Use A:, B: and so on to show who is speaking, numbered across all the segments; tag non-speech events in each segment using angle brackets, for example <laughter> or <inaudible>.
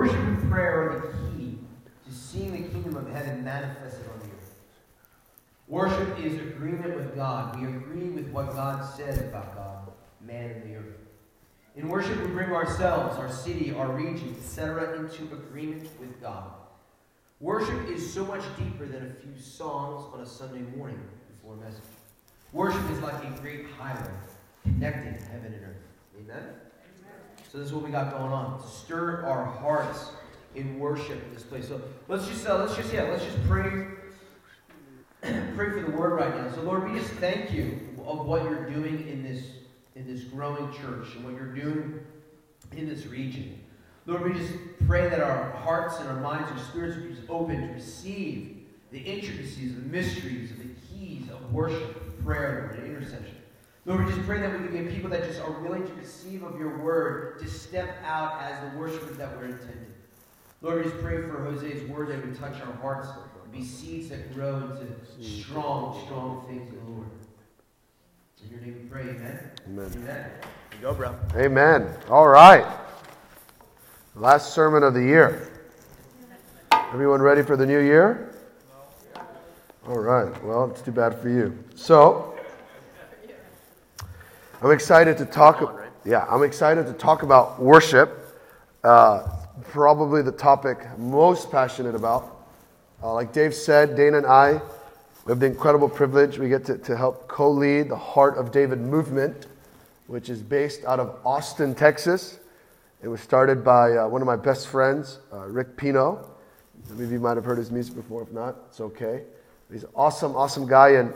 A: Worship and prayer are the key to seeing the kingdom of heaven manifested on the earth. Worship is agreement with God. We agree with what God says about God, man, and the earth. In worship, we bring ourselves, our city, our region, etc., into agreement with God. Worship is so much deeper than a few songs on a Sunday morning before message. Worship is like a great highway connecting heaven and earth. Amen? So this is what we got going on. Stir our hearts in worship in this place. So let's just uh, let's just yeah, let's just pray <clears throat> pray for the word right now. So Lord, we just thank you of what you're doing in this in this growing church and what you're doing in this region. Lord, we just pray that our hearts and our minds and spirits would be just open to receive the intricacies, the mysteries, the keys of worship, prayer, and intercession. Lord, we just pray that we can be people that just are willing to receive of your word, to step out as the worshipers that we're intended. Lord, we just pray for Jose's word that would touch our hearts and be seeds that grow into strong, strong things in the Lord. In your name we pray, amen.
B: Amen.
A: Amen.
C: You go, bro.
B: Amen. All right. Last sermon of the year. Everyone ready for the new year? All right. Well, it's too bad for you. So, I'm excited to talk. Yeah, I'm excited to talk about worship. Uh, probably the topic most passionate about. Uh, like Dave said, Dana and I we have the incredible privilege we get to, to help co-lead the Heart of David movement, which is based out of Austin, Texas. It was started by uh, one of my best friends, uh, Rick Pino. Some of you might have heard his music before. If not, it's okay. He's an awesome, awesome guy. And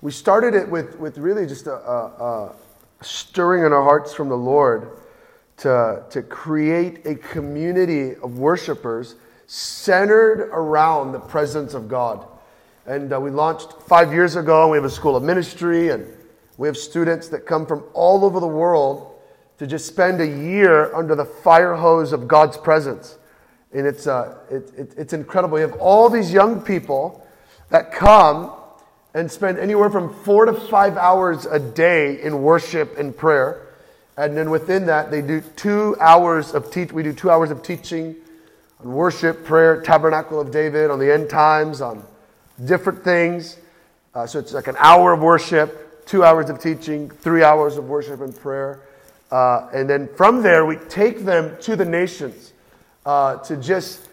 B: we started it with, with really just a, a, a stirring in our hearts from the Lord to, to create a community of worshipers centered around the presence of God. And uh, we launched five years ago. We have a school of ministry, and we have students that come from all over the world to just spend a year under the fire hose of God's presence. And it's, uh, it, it, it's incredible. We have all these young people that come and spend anywhere from four to five hours a day in worship and prayer. And then within that, they do two hours of teach. We do two hours of teaching on worship, prayer, tabernacle of David, on the end times, on different things. Uh, so it's like an hour of worship, two hours of teaching, three hours of worship and prayer. Uh, and then from there, we take them to the nations uh, to just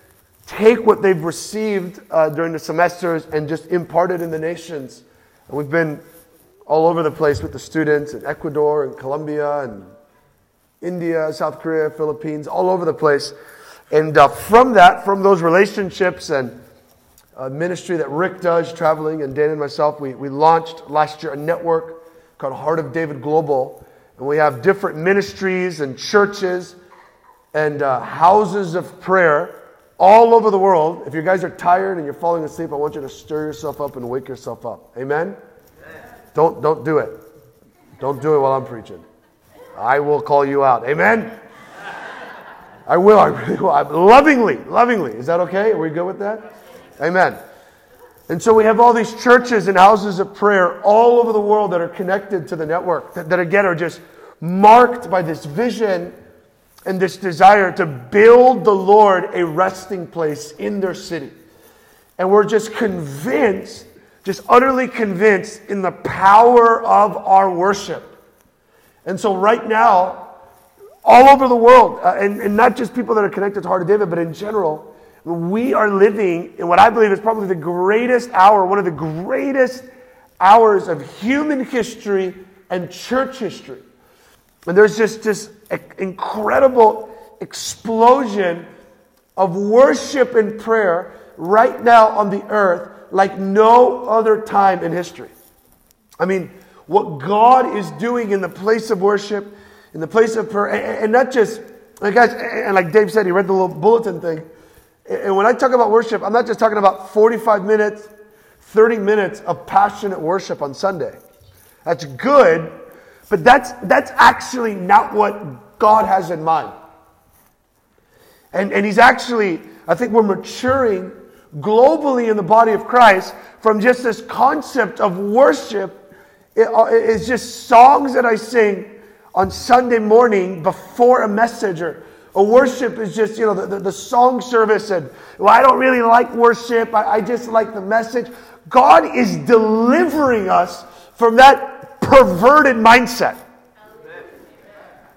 B: take what they've received uh, during the semesters and just impart it in the nations. And we've been all over the place with the students in Ecuador and Colombia and India, South Korea, Philippines, all over the place. And uh, from that, from those relationships and uh, ministry that Rick does, traveling, and Dan and myself, we, we launched last year a network called Heart of David Global. And we have different ministries and churches and uh, houses of prayer all over the world. If you guys are tired and you're falling asleep, I want you to stir yourself up and wake yourself up. Amen? Don't, don't do it. Don't do it while I'm preaching. I will call you out. Amen? I will. I really will. I, lovingly, lovingly. Is that okay? Are we good with that? Amen. And so we have all these churches and houses of prayer all over the world that are connected to the network, that, that again are just marked by this vision and this desire to build the Lord a resting place in their city. And we're just convinced, just utterly convinced in the power of our worship. And so, right now, all over the world, uh, and, and not just people that are connected to Heart of David, but in general, we are living in what I believe is probably the greatest hour, one of the greatest hours of human history and church history. And there's just this incredible explosion of worship and prayer right now on the earth like no other time in history. I mean, what God is doing in the place of worship, in the place of prayer, and not just, guys, and like Dave said, he read the little bulletin thing. And when I talk about worship, I'm not just talking about 45 minutes, 30 minutes of passionate worship on Sunday. That's good, but that's, that's actually not what God has in mind. And, and He's actually, I think we're maturing globally in the body of Christ from just this concept of worship it, uh, it's just songs that I sing on Sunday morning before a message or a worship is just, you know, the, the, the song service and, well, I don't really like worship. I, I just like the message. God is delivering us from that perverted mindset.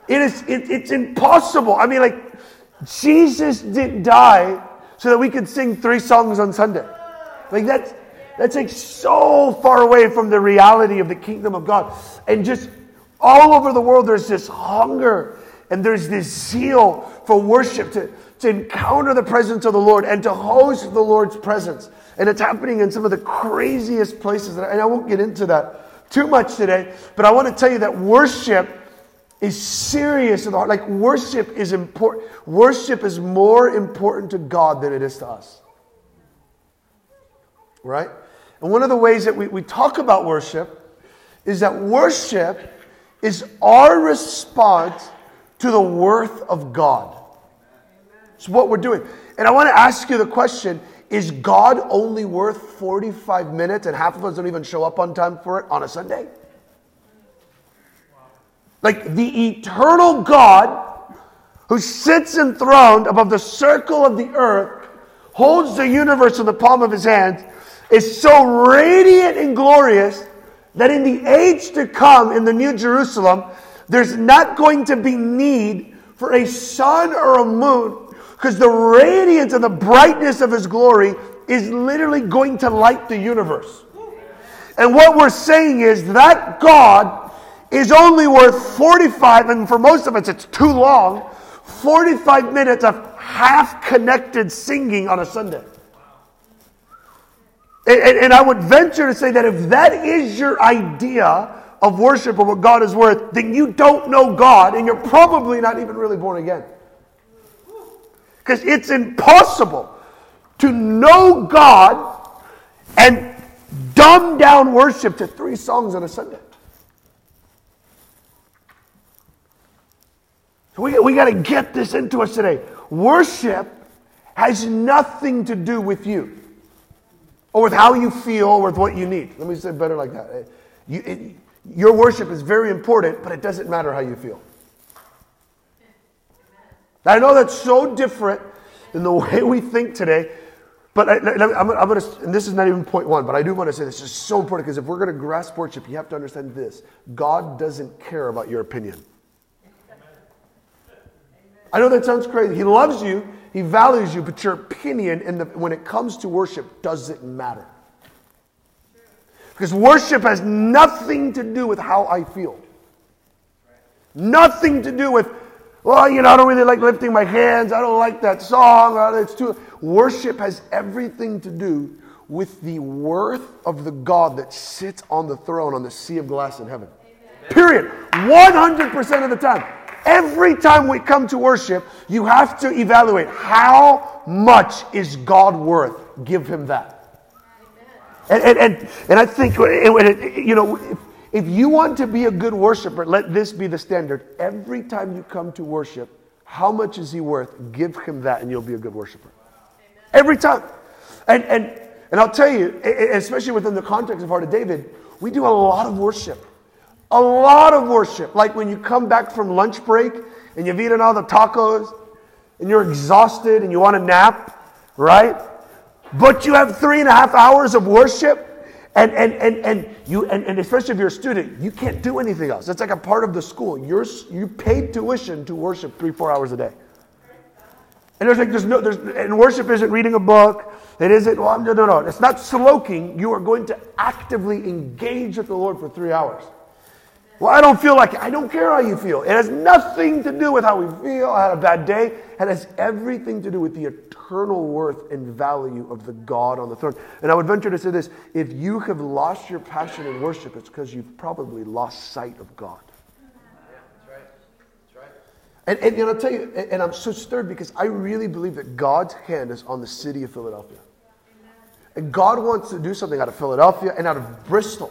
B: It is, it, it's impossible. I mean, like, Jesus didn't die so that we could sing three songs on Sunday. Like, that's, that's like so far away from the reality of the kingdom of God. And just all over the world, there's this hunger and there's this zeal for worship to, to encounter the presence of the Lord and to host the Lord's presence. And it's happening in some of the craziest places. And I won't get into that too much today, but I want to tell you that worship is serious in the heart. Like worship is important. Worship is more important to God than it is to us. Right? And one of the ways that we, we talk about worship is that worship is our response to the worth of God. It's what we're doing. And I want to ask you the question is God only worth 45 minutes and half of us don't even show up on time for it on a Sunday? Like the eternal God who sits enthroned above the circle of the earth, holds the universe in the palm of his hand, is so radiant and glorious that in the age to come in the New Jerusalem, there's not going to be need for a sun or a moon because the radiance and the brightness of his glory is literally going to light the universe. And what we're saying is that God is only worth 45, and for most of us it's too long, 45 minutes of half connected singing on a Sunday. And, and, and, I would venture to say that if that is your idea of worship or what God is worth, then you don't know God and you're probably not even really born again. Because it's impossible to know God and dumb down worship to three songs on a Sunday. So we, we got to get this into us today. Worship has nothing to do with you or with how you feel or with what you need. Let me say better like that. You, it, your worship is very important, but it doesn't matter how you feel. I know that's so different than the <laughs> way we think today, but I, am going to, and this is not even point one, but I do want to say this is so important because if we're going to grasp worship, you have to understand this God doesn't care about your opinion. I know that sounds crazy. He loves you, He values you, but your opinion in the, when it comes to worship doesn't matter. Because worship has nothing to do with how I feel. Nothing to do with, well, you know, I don't really like lifting my hands. I don't like that song. Uh, it's too. Worship has everything to do with the worth of the God that sits on the throne on the sea of glass in heaven. Amen. Period. 100% of the time. Every time we come to worship, you have to evaluate how much is God worth? Give him that. And, and, and, and I think, you know, if, you want to be a good worshiper, let this be the standard. Every time you come to worship, how much is he worth? Give him that and you'll be a good worshiper. Every time. And, and, and I'll tell you, especially within the context of Heart of David, we do a lot of worship. A lot of worship. Like when you come back from lunch break and you've eaten all the tacos and you're exhausted and you want to nap, right? But you have three and a half hours of worship. And, and, and, and, you, and, and especially if you're a student, you can't do anything else. It's like a part of the school. You're, you paid tuition to worship three, four hours a day. And there's like, there's no, there's, and worship isn't reading a book. It isn't, well, no, no, no. It's not sloking. You are going to actively engage with the Lord for three hours. Well, I don't feel like it. I don't care how you feel. It has nothing to do with how we feel. I had a bad day. It has everything to do with the eternal worth and value of the God on the throne. And I would venture to say this if you have lost your passion in worship, it's because you've probably lost sight of God. And, and, and I'll tell you, and, and I'm so stirred because I really believe that God's hand is on the city of Philadelphia. And God wants to do something out of Philadelphia and out of Bristol.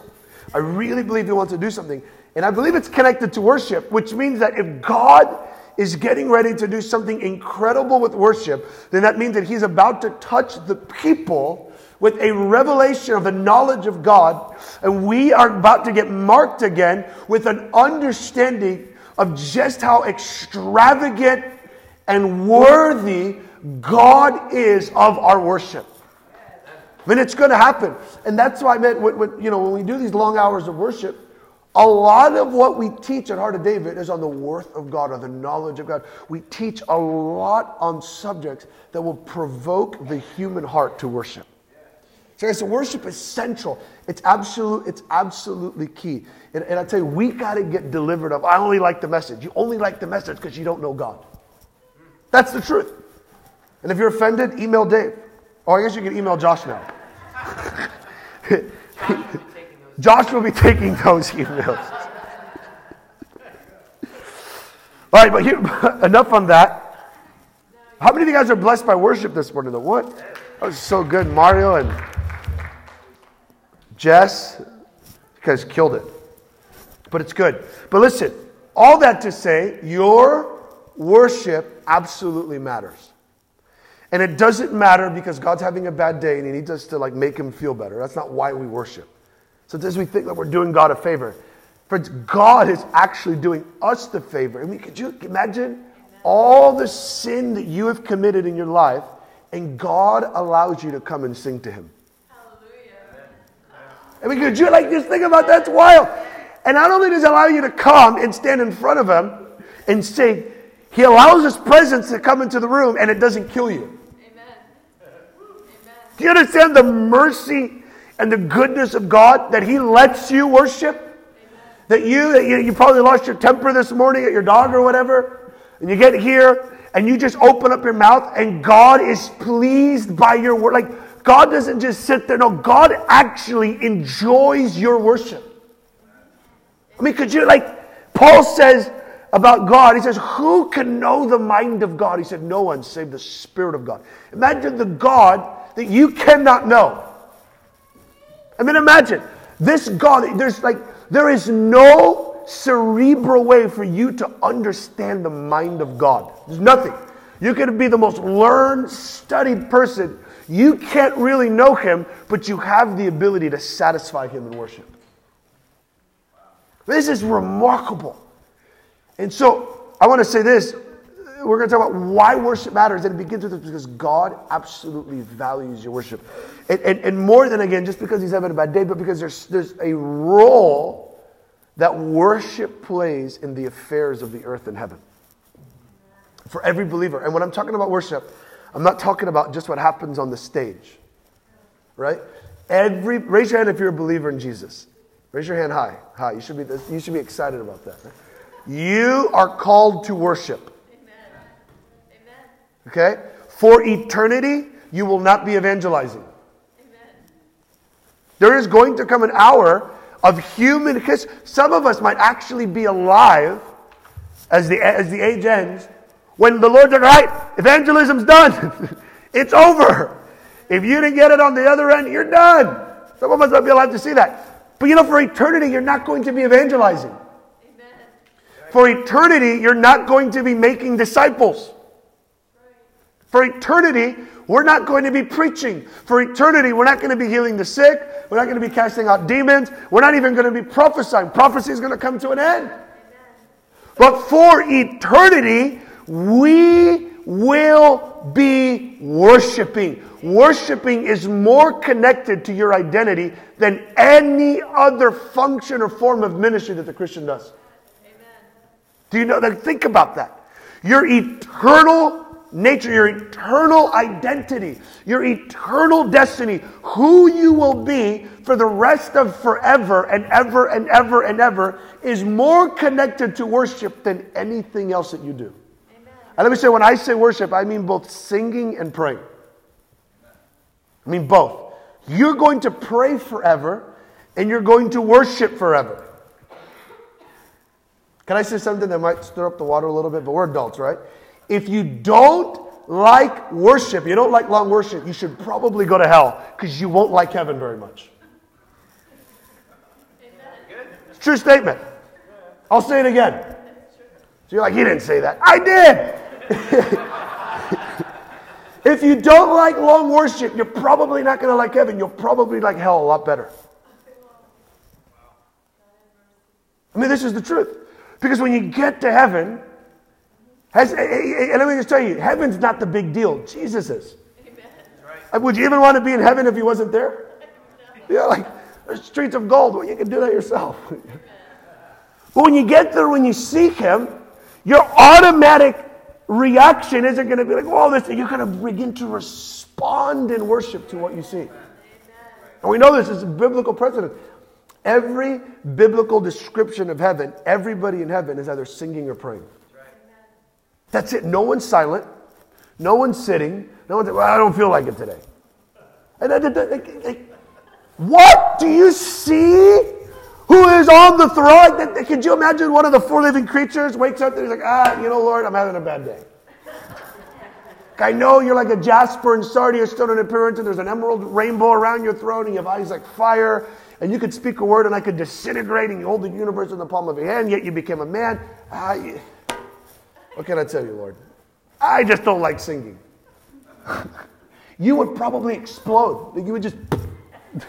B: I really believe He wants to do something. And I believe it's connected to worship, which means that if God is getting ready to do something incredible with worship, then that means that He's about to touch the people with a revelation of the knowledge of God. And we are about to get marked again with an understanding of just how extravagant and worthy God is of our worship. I mean, it's going to happen. And that's why I when, when, you know, when we do these long hours of worship, a lot of what we teach at Heart of David is on the worth of God, or the knowledge of God. We teach a lot on subjects that will provoke the human heart to worship. So, so worship is central. It's absolute. It's absolutely key. And, and I tell you, we got to get delivered of. I only like the message. You only like the message because you don't know God. That's the truth. And if you're offended, email Dave. Or I guess you can email Josh now. <laughs> Josh will be taking those <laughs> emails. All right, but here, <laughs> enough on that. How many of you guys are blessed by worship this morning? The what? That was so good, Mario and Jess. You guys killed it. But it's good. But listen, all that to say, your worship absolutely matters. And it doesn't matter because God's having a bad day and he needs us to like make him feel better. That's not why we worship. Sometimes we think that we're doing God a favor. Friends, God is actually doing us the favor. I mean, could you imagine all the sin that you have committed in your life and God allows you to come and sing to him? Hallelujah. I mean, could you like just think about that? that's wild. And not only does he allow you to come and stand in front of him and sing, he allows his presence to come into the room and it doesn't kill you. Amen. Do you understand the mercy and the goodness of God that He lets you worship? That you, that you, you probably lost your temper this morning at your dog or whatever, and you get here and you just open up your mouth and God is pleased by your word. Like, God doesn't just sit there. No, God actually enjoys your worship. I mean, could you, like, Paul says about God, he says, Who can know the mind of God? He said, No one save the Spirit of God. Imagine the God that you cannot know. I mean, imagine this God, there's like, there is no cerebral way for you to understand the mind of God. There's nothing. You could be the most learned, studied person. You can't really know Him, but you have the ability to satisfy Him in worship. This is remarkable. And so I want to say this we're going to talk about why worship matters, and it begins with this because God absolutely values your worship. And, and, and more than, again, just because he's having a bad day, but because there's, there's a role that worship plays in the affairs of the earth and heaven. For every believer. And when I'm talking about worship, I'm not talking about just what happens on the stage, right? Every, raise your hand if you're a believer in Jesus. Raise your hand high. High. You should be, you should be excited about that. You are called to worship. Okay? For eternity, you will not be evangelizing. Amen. There is going to come an hour of human, because some of us might actually be alive as the, as the age ends, when the Lord's like, all right, evangelism's done. <laughs> it's over. If you didn't get it on the other end, you're done. Some of us might be alive to see that. But you know, for eternity, you're not going to be evangelizing. Amen. For eternity, you're not going to be making disciples. For eternity, we're not going to be preaching. For eternity, we're not going to be healing the sick. We're not going to be casting out demons. We're not even going to be prophesying. Prophecy is going to come to an end. But for eternity, we will be worshiping. Worshiping is more connected to your identity than any other function or form of ministry that the Christian does. Amen. Do you know that? Think about that. Your eternal nature, your eternal identity, your eternal destiny, who you will be for the rest of forever and ever and ever and ever is more connected to worship than anything else that you do. Amen. And let me say, when I say worship, I mean both singing and praying. I mean both. You're going to pray forever and you're going to worship forever. Can I say something that might stir up the water a little bit? But we're adults, right? If you don't like worship, you don't like long worship, you should probably go to hell because you won't like heaven very much. It's true statement. I'll say it again. So you're like, he didn't say that. I did. <laughs> if you don't like long worship, you're probably not going to like heaven. You'll probably like hell a lot better. I mean, this is the truth. Because when you get to heaven, Has, and let me just tell you, heaven's not the big deal. Jesus is. Amen. Would you even want to be in heaven if he wasn't there? <laughs> Yeah, like there's streets of gold. Well, you can do that yourself. <laughs> but when you get there, when you seek him, your automatic reaction isn't going to be like, "Oh, this." You're going to begin to respond in worship to what you see. And we know this is a biblical precedent. Every biblical description of heaven, everybody in heaven is either singing or praying. That's it. No one's silent. No one's sitting. No one's, well, I don't feel like it today. And What do you see? Who is on the throne? Could you imagine one of the four living creatures wakes up and he's like, ah, you know, Lord, I'm having a bad day. I know you're like a jasper and sardius stone in appearance, and there's an emerald rainbow around your throne, and you have eyes like fire, and you could speak a word, and I could disintegrate, and you hold the universe in the palm of your hand, yet you became a man. Ah, what can I tell you, Lord? I just don't like singing. <laughs> you would probably explode. You would just.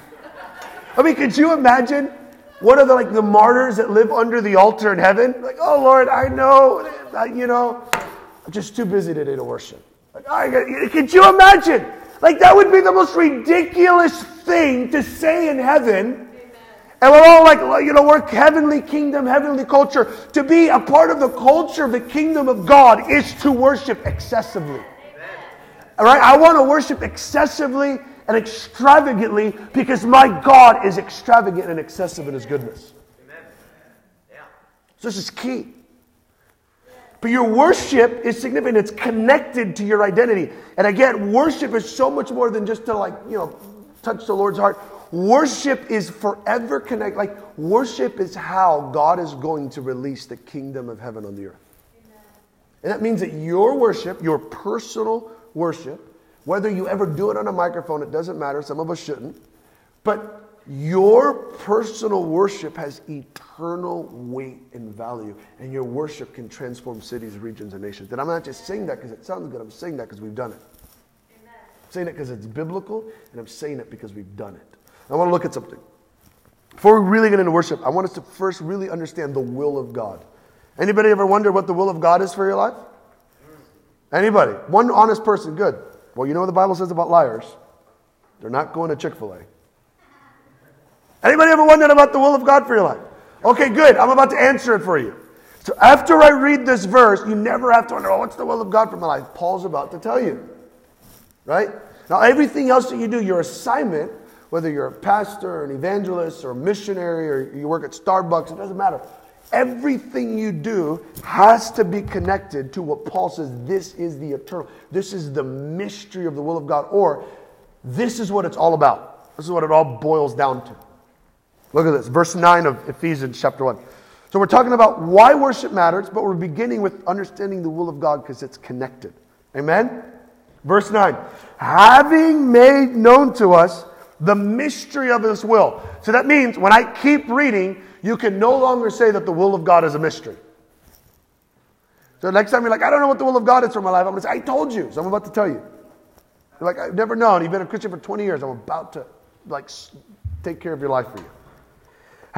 B: <laughs> I mean, could you imagine one of the like the martyrs that live under the altar in heaven? Like, oh Lord, I know, you know, I'm just too busy today to worship. Like, could you imagine? Like that would be the most ridiculous thing to say in heaven. And we're all like, you know, we're heavenly kingdom, heavenly culture. To be a part of the culture of the kingdom of God is to worship excessively. All right? I want to worship excessively and extravagantly because my God is extravagant and excessive in his goodness. Yeah. So this is key. But your worship is significant. It's connected to your identity. And again, worship is so much more than just to like, you know, touch the Lord's heart. Worship is forever connected. Like, worship is how God is going to release the kingdom of heaven on the earth. And that means that your worship, your personal worship, whether you ever do it on a microphone, it doesn't matter. Some of us shouldn't. But your personal worship has eternal weight and value, and your worship can transform cities, regions, and nations. And I'm not just saying that because it sounds good, I'm saying that because we've done it. Amen. I'm saying it because it's biblical, and I'm saying it because we've done it. I want to look at something. Before we really get into worship, I want us to first really understand the will of God. Anybody ever wonder what the will of God is for your life? Anybody? One honest person, good. Well, you know what the Bible says about liars? They're not going to Chick fil A. Anybody ever wondered about the will of God for your life? Okay, good. I'm about to answer it for you. So after I read this verse, you never have to wonder, oh, what's the will of God for my life? Paul's about to tell you. Right? Now, everything else that you do, your assignment, whether you're a pastor or an evangelist or a missionary or you work at Starbucks, it doesn't matter. Everything you do has to be connected to what Paul says this is the eternal, this is the mystery of the will of God, or this is what it's all about. This is what it all boils down to. Look at this, verse 9 of Ephesians chapter 1. So we're talking about why worship matters, but we're beginning with understanding the will of God because it's connected. Amen? Verse 9. Having made known to us the mystery of his will. So that means when I keep reading, you can no longer say that the will of God is a mystery. So next time you're like, I don't know what the will of God is for my life, I'm going to say, I told you. So I'm about to tell you. You're like, I've never known. You've been a Christian for 20 years. I'm about to like take care of your life for you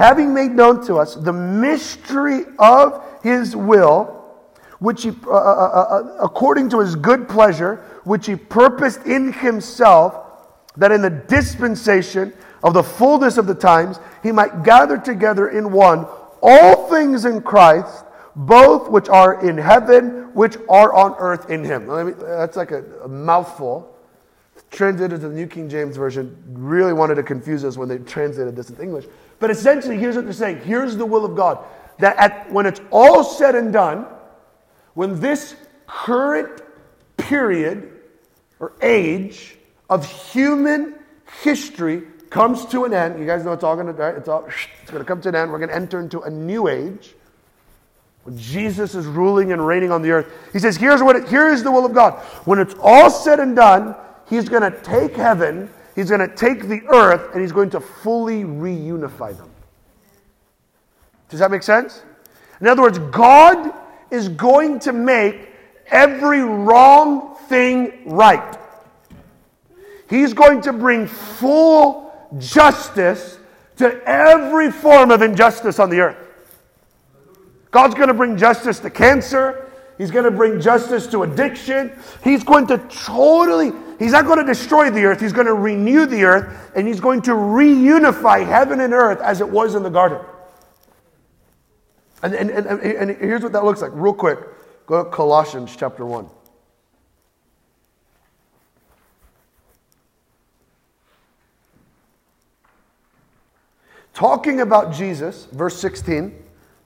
B: having made known to us the mystery of his will, which he, uh, uh, uh, uh, according to his good pleasure, which he purposed in himself, that in the dispensation of the fullness of the times, he might gather together in one all things in Christ, both which are in heaven, which are on earth in him. Me, that's like a, a mouthful. Translated to the New King James Version really wanted to confuse us when they translated this into English. But essentially, here's what they're saying here's the will of God. That at, when it's all said and done, when this current period or age of human history comes to an end, you guys know it's all going to, it's all, it's going to come to an end. We're going to enter into a new age. When Jesus is ruling and reigning on the earth, he says, here's what it, here is the will of God. When it's all said and done, he's going to take heaven He's going to take the earth and he's going to fully reunify them. Does that make sense? In other words, God is going to make every wrong thing right. He's going to bring full justice to every form of injustice on the earth. God's going to bring justice to cancer. He's going to bring justice to addiction. He's going to totally, he's not going to destroy the earth. He's going to renew the earth and he's going to reunify heaven and earth as it was in the garden. And, and, and, and here's what that looks like, real quick. Go to Colossians chapter 1. Talking about Jesus, verse 16,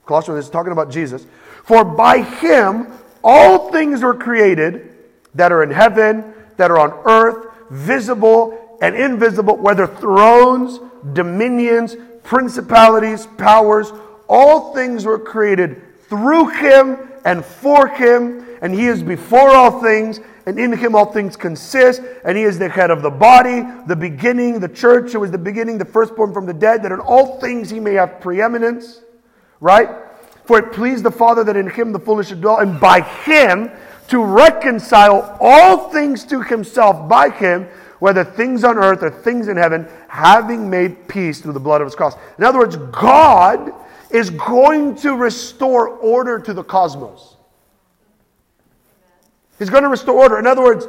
B: Colossians is talking about Jesus. For by him all things were created that are in heaven, that are on earth, visible and invisible, whether thrones, dominions, principalities, powers, all things were created through him and for him, and he is before all things, and in him all things consist, and he is the head of the body, the beginning, the church, who is the beginning, the firstborn from the dead, that in all things he may have preeminence, right? For it pleased the Father that in him the fullness should dwell, and by him to reconcile all things to himself by him, whether things on earth or things in heaven, having made peace through the blood of his cross. In other words, God is going to restore order to the cosmos. He's going to restore order. In other words,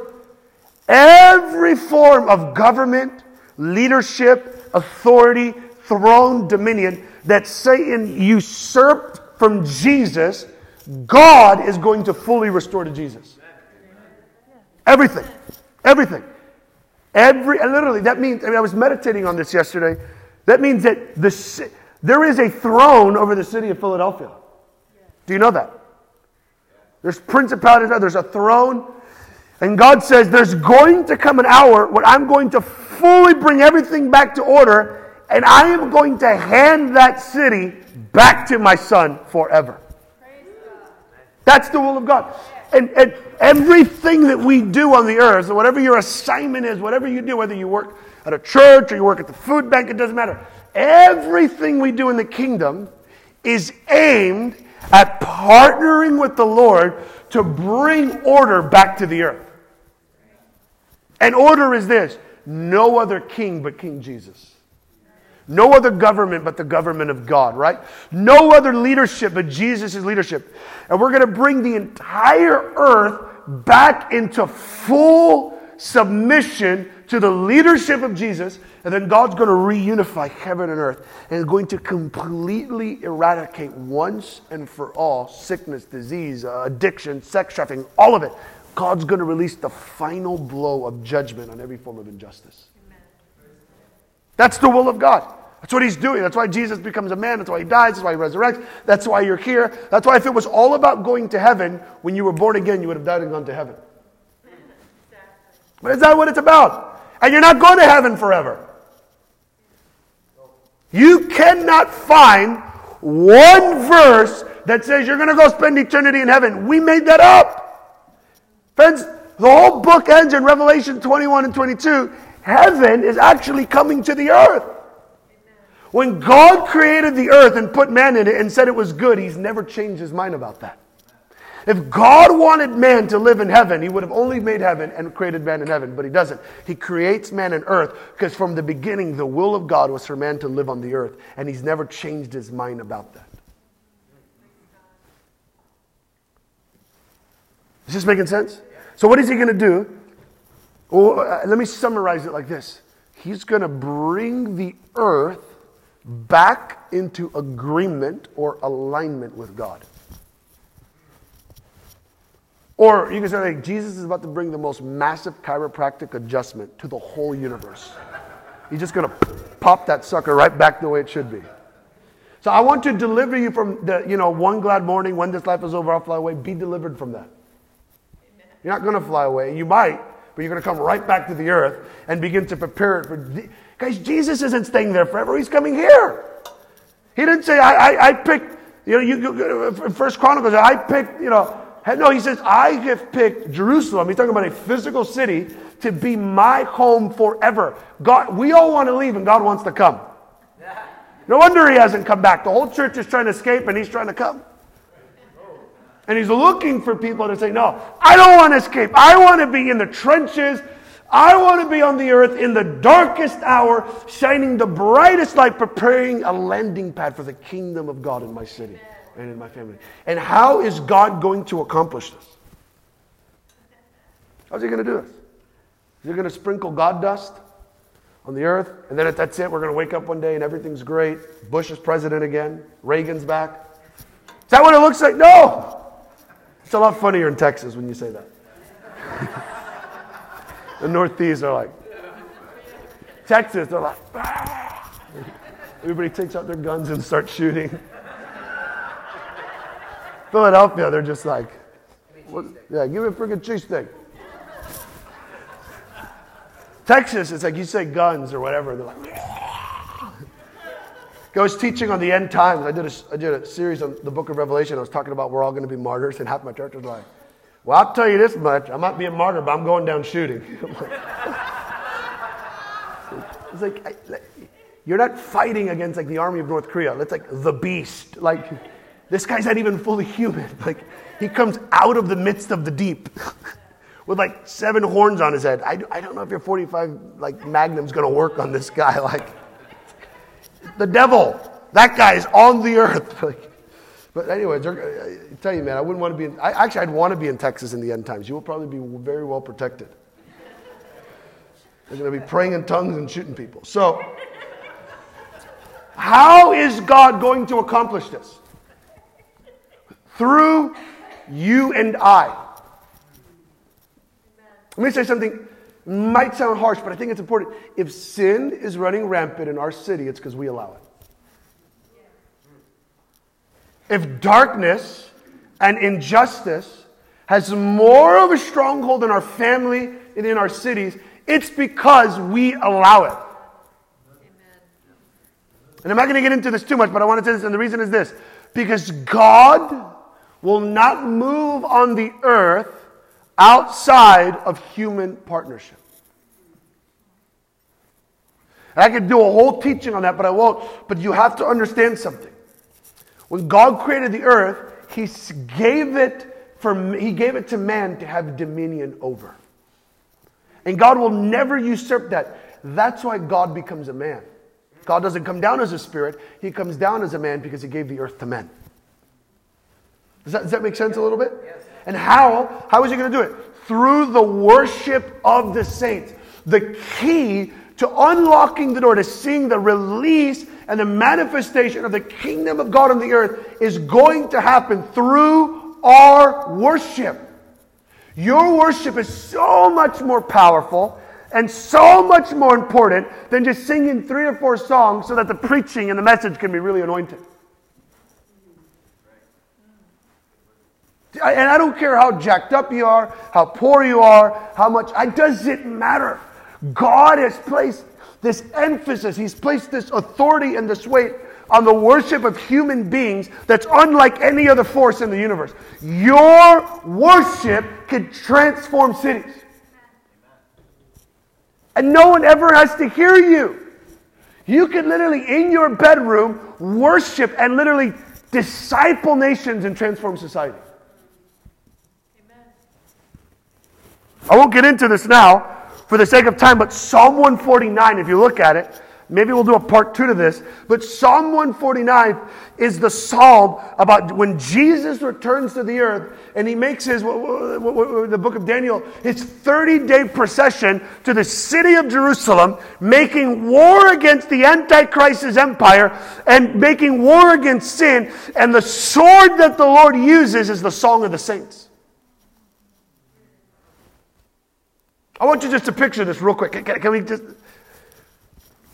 B: every form of government, leadership, authority, throne, dominion that Satan usurped from Jesus, God is going to fully restore to Jesus. Everything. Everything. Every, literally, that means, I mean, I was meditating on this yesterday. That means that the, there is a throne over the city of Philadelphia. Do you know that? There's principalities, there's a throne. And God says, There's going to come an hour when I'm going to fully bring everything back to order, and I am going to hand that city back to my son forever. That's the will of God. And, and everything that we do on the earth, so whatever your assignment is, whatever you do, whether you work at a church or you work at the food bank, it doesn't matter. Everything we do in the kingdom is aimed at partnering with the Lord to bring order back to the earth. And order is this no other king but King Jesus. No other government but the government of God, right? No other leadership but Jesus' leadership. And we're going to bring the entire earth back into full submission to the leadership of Jesus and then God's going to reunify heaven and earth and going to completely eradicate once and for all sickness, disease, uh, addiction, sex trafficking, all of it. God's going to release the final blow of judgment on every form of injustice. Amen. That's the will of God. That's what he's doing. That's why Jesus becomes a man. That's why he dies. That's why he resurrects. That's why you're here. That's why if it was all about going to heaven, when you were born again, you would have died and gone to heaven. But is that what it's about. And you're not going to heaven forever. You cannot find one verse that says you're going to go spend eternity in heaven. We made that up. Friends, the whole book ends in Revelation 21 and 22. Heaven is actually coming to the earth. When God created the earth and put man in it and said it was good, He's never changed His mind about that. If God wanted man to live in heaven, he would have only made heaven and created man in heaven, but he doesn't. He creates man in earth because from the beginning, the will of God was for man to live on the earth, and he's never changed his mind about that. Is this making sense? So, what is he going to do? Well, uh, let me summarize it like this He's going to bring the earth back into agreement or alignment with God. Or you can say, like, Jesus is about to bring the most massive chiropractic adjustment to the whole universe. He's just going to pop that sucker right back the way it should be. So I want to deliver you from the, you know, one glad morning, when this life is over, I'll fly away. Be delivered from that. You're not going to fly away. You might, but you're going to come right back to the earth and begin to prepare it for. The, guys, Jesus isn't staying there forever. He's coming here. He didn't say, I, I, I picked, you know, you, uh, First Chronicles, I picked, you know, no, he says, I have picked Jerusalem. He's talking about a physical city to be my home forever. God, we all want to leave and God wants to come. No wonder he hasn't come back. The whole church is trying to escape and he's trying to come. And he's looking for people to say, No, I don't want to escape. I want to be in the trenches. I want to be on the earth in the darkest hour, shining the brightest light, preparing a landing pad for the kingdom of God in my city. And in my family. And how is God going to accomplish this? How's he going to do this? Is he going to sprinkle God dust on the earth? And then if that's it, we're going to wake up one day and everything's great. Bush is president again. Reagan's back. Is that what it looks like? No! It's a lot funnier in Texas when you say that. <laughs> the Northeast are like, Texas, they're like, ah. everybody takes out their guns and starts shooting. Philadelphia, they're just like, yeah, give me a freaking cheesesteak. Texas, it's like you say guns or whatever. They're like, <laughs> I was teaching on the end times. I did, a, I did a series on the book of Revelation. I was talking about we're all going to be martyrs, and half my church was like, Well, I'll tell you this much. I might be a martyr, but I'm going down shooting. <laughs> it's like, I, like, you're not fighting against like the army of North Korea. It's like the beast. Like, this guy's not even fully human. <laughs> Like, he comes out of the midst of the deep. <laughs> with like seven horns on his head. I, I don't know if your 45 like Magnum's to work on this guy. <laughs> Like the devil, that guy is on the earth. Like, but anyway, I tell you, man, I wouldn't want to be. In, I, actually, I'd want to be in Texas in the end times. You will probably be very well protected. They're going to be praying in tongues and shooting people. So, how is God going to accomplish this? Through you and I. Let me say something might sound harsh, but I think it's important. If sin is running rampant in our city, it's because we allow it. If darkness and injustice has more of a stronghold in our family and in our cities, it's because we allow it. Amen. And I'm not going to get into this too much, but I want to say this, and the reason is this because God will not move on the earth outside of human partnership. And I could do a whole teaching on that, but I won't. But you have to understand something. When God created the earth, He gave it for He gave it to man to have dominion over. And God will never usurp that. That's why God becomes a man. God doesn't come down as a spirit, He comes down as a man because He gave the earth to men. Does that, does that make sense a little bit? Yes. And how? How is he going to do it? Through the worship of the saints. The key to unlocking the door, to seeing the release and the manifestation of the kingdom of God on the earth is going to happen through our worship. Your worship is so much more powerful and so much more important than just singing three or four songs so that the preaching and the message can be really anointed. And I don't care how jacked up you are, how poor you are, how much, it doesn't matter. God has placed this emphasis, He's placed this authority and this weight on the worship of human beings that's unlike any other force in the universe. Your worship can transform cities. And no one ever has to hear you. You can literally, in your bedroom, worship and literally disciple nations and transform society. I won't get into this now for the sake of time, but Psalm 149, if you look at it, maybe we'll do a part two to this, but Psalm 149 is the psalm about when Jesus returns to the earth and he makes his, the book of Daniel, his 30 day procession to the city of Jerusalem, making war against the Antichrist's empire and making war against sin. And the sword that the Lord uses is the song of the saints. I want you just to picture this real quick. Can, can, we just.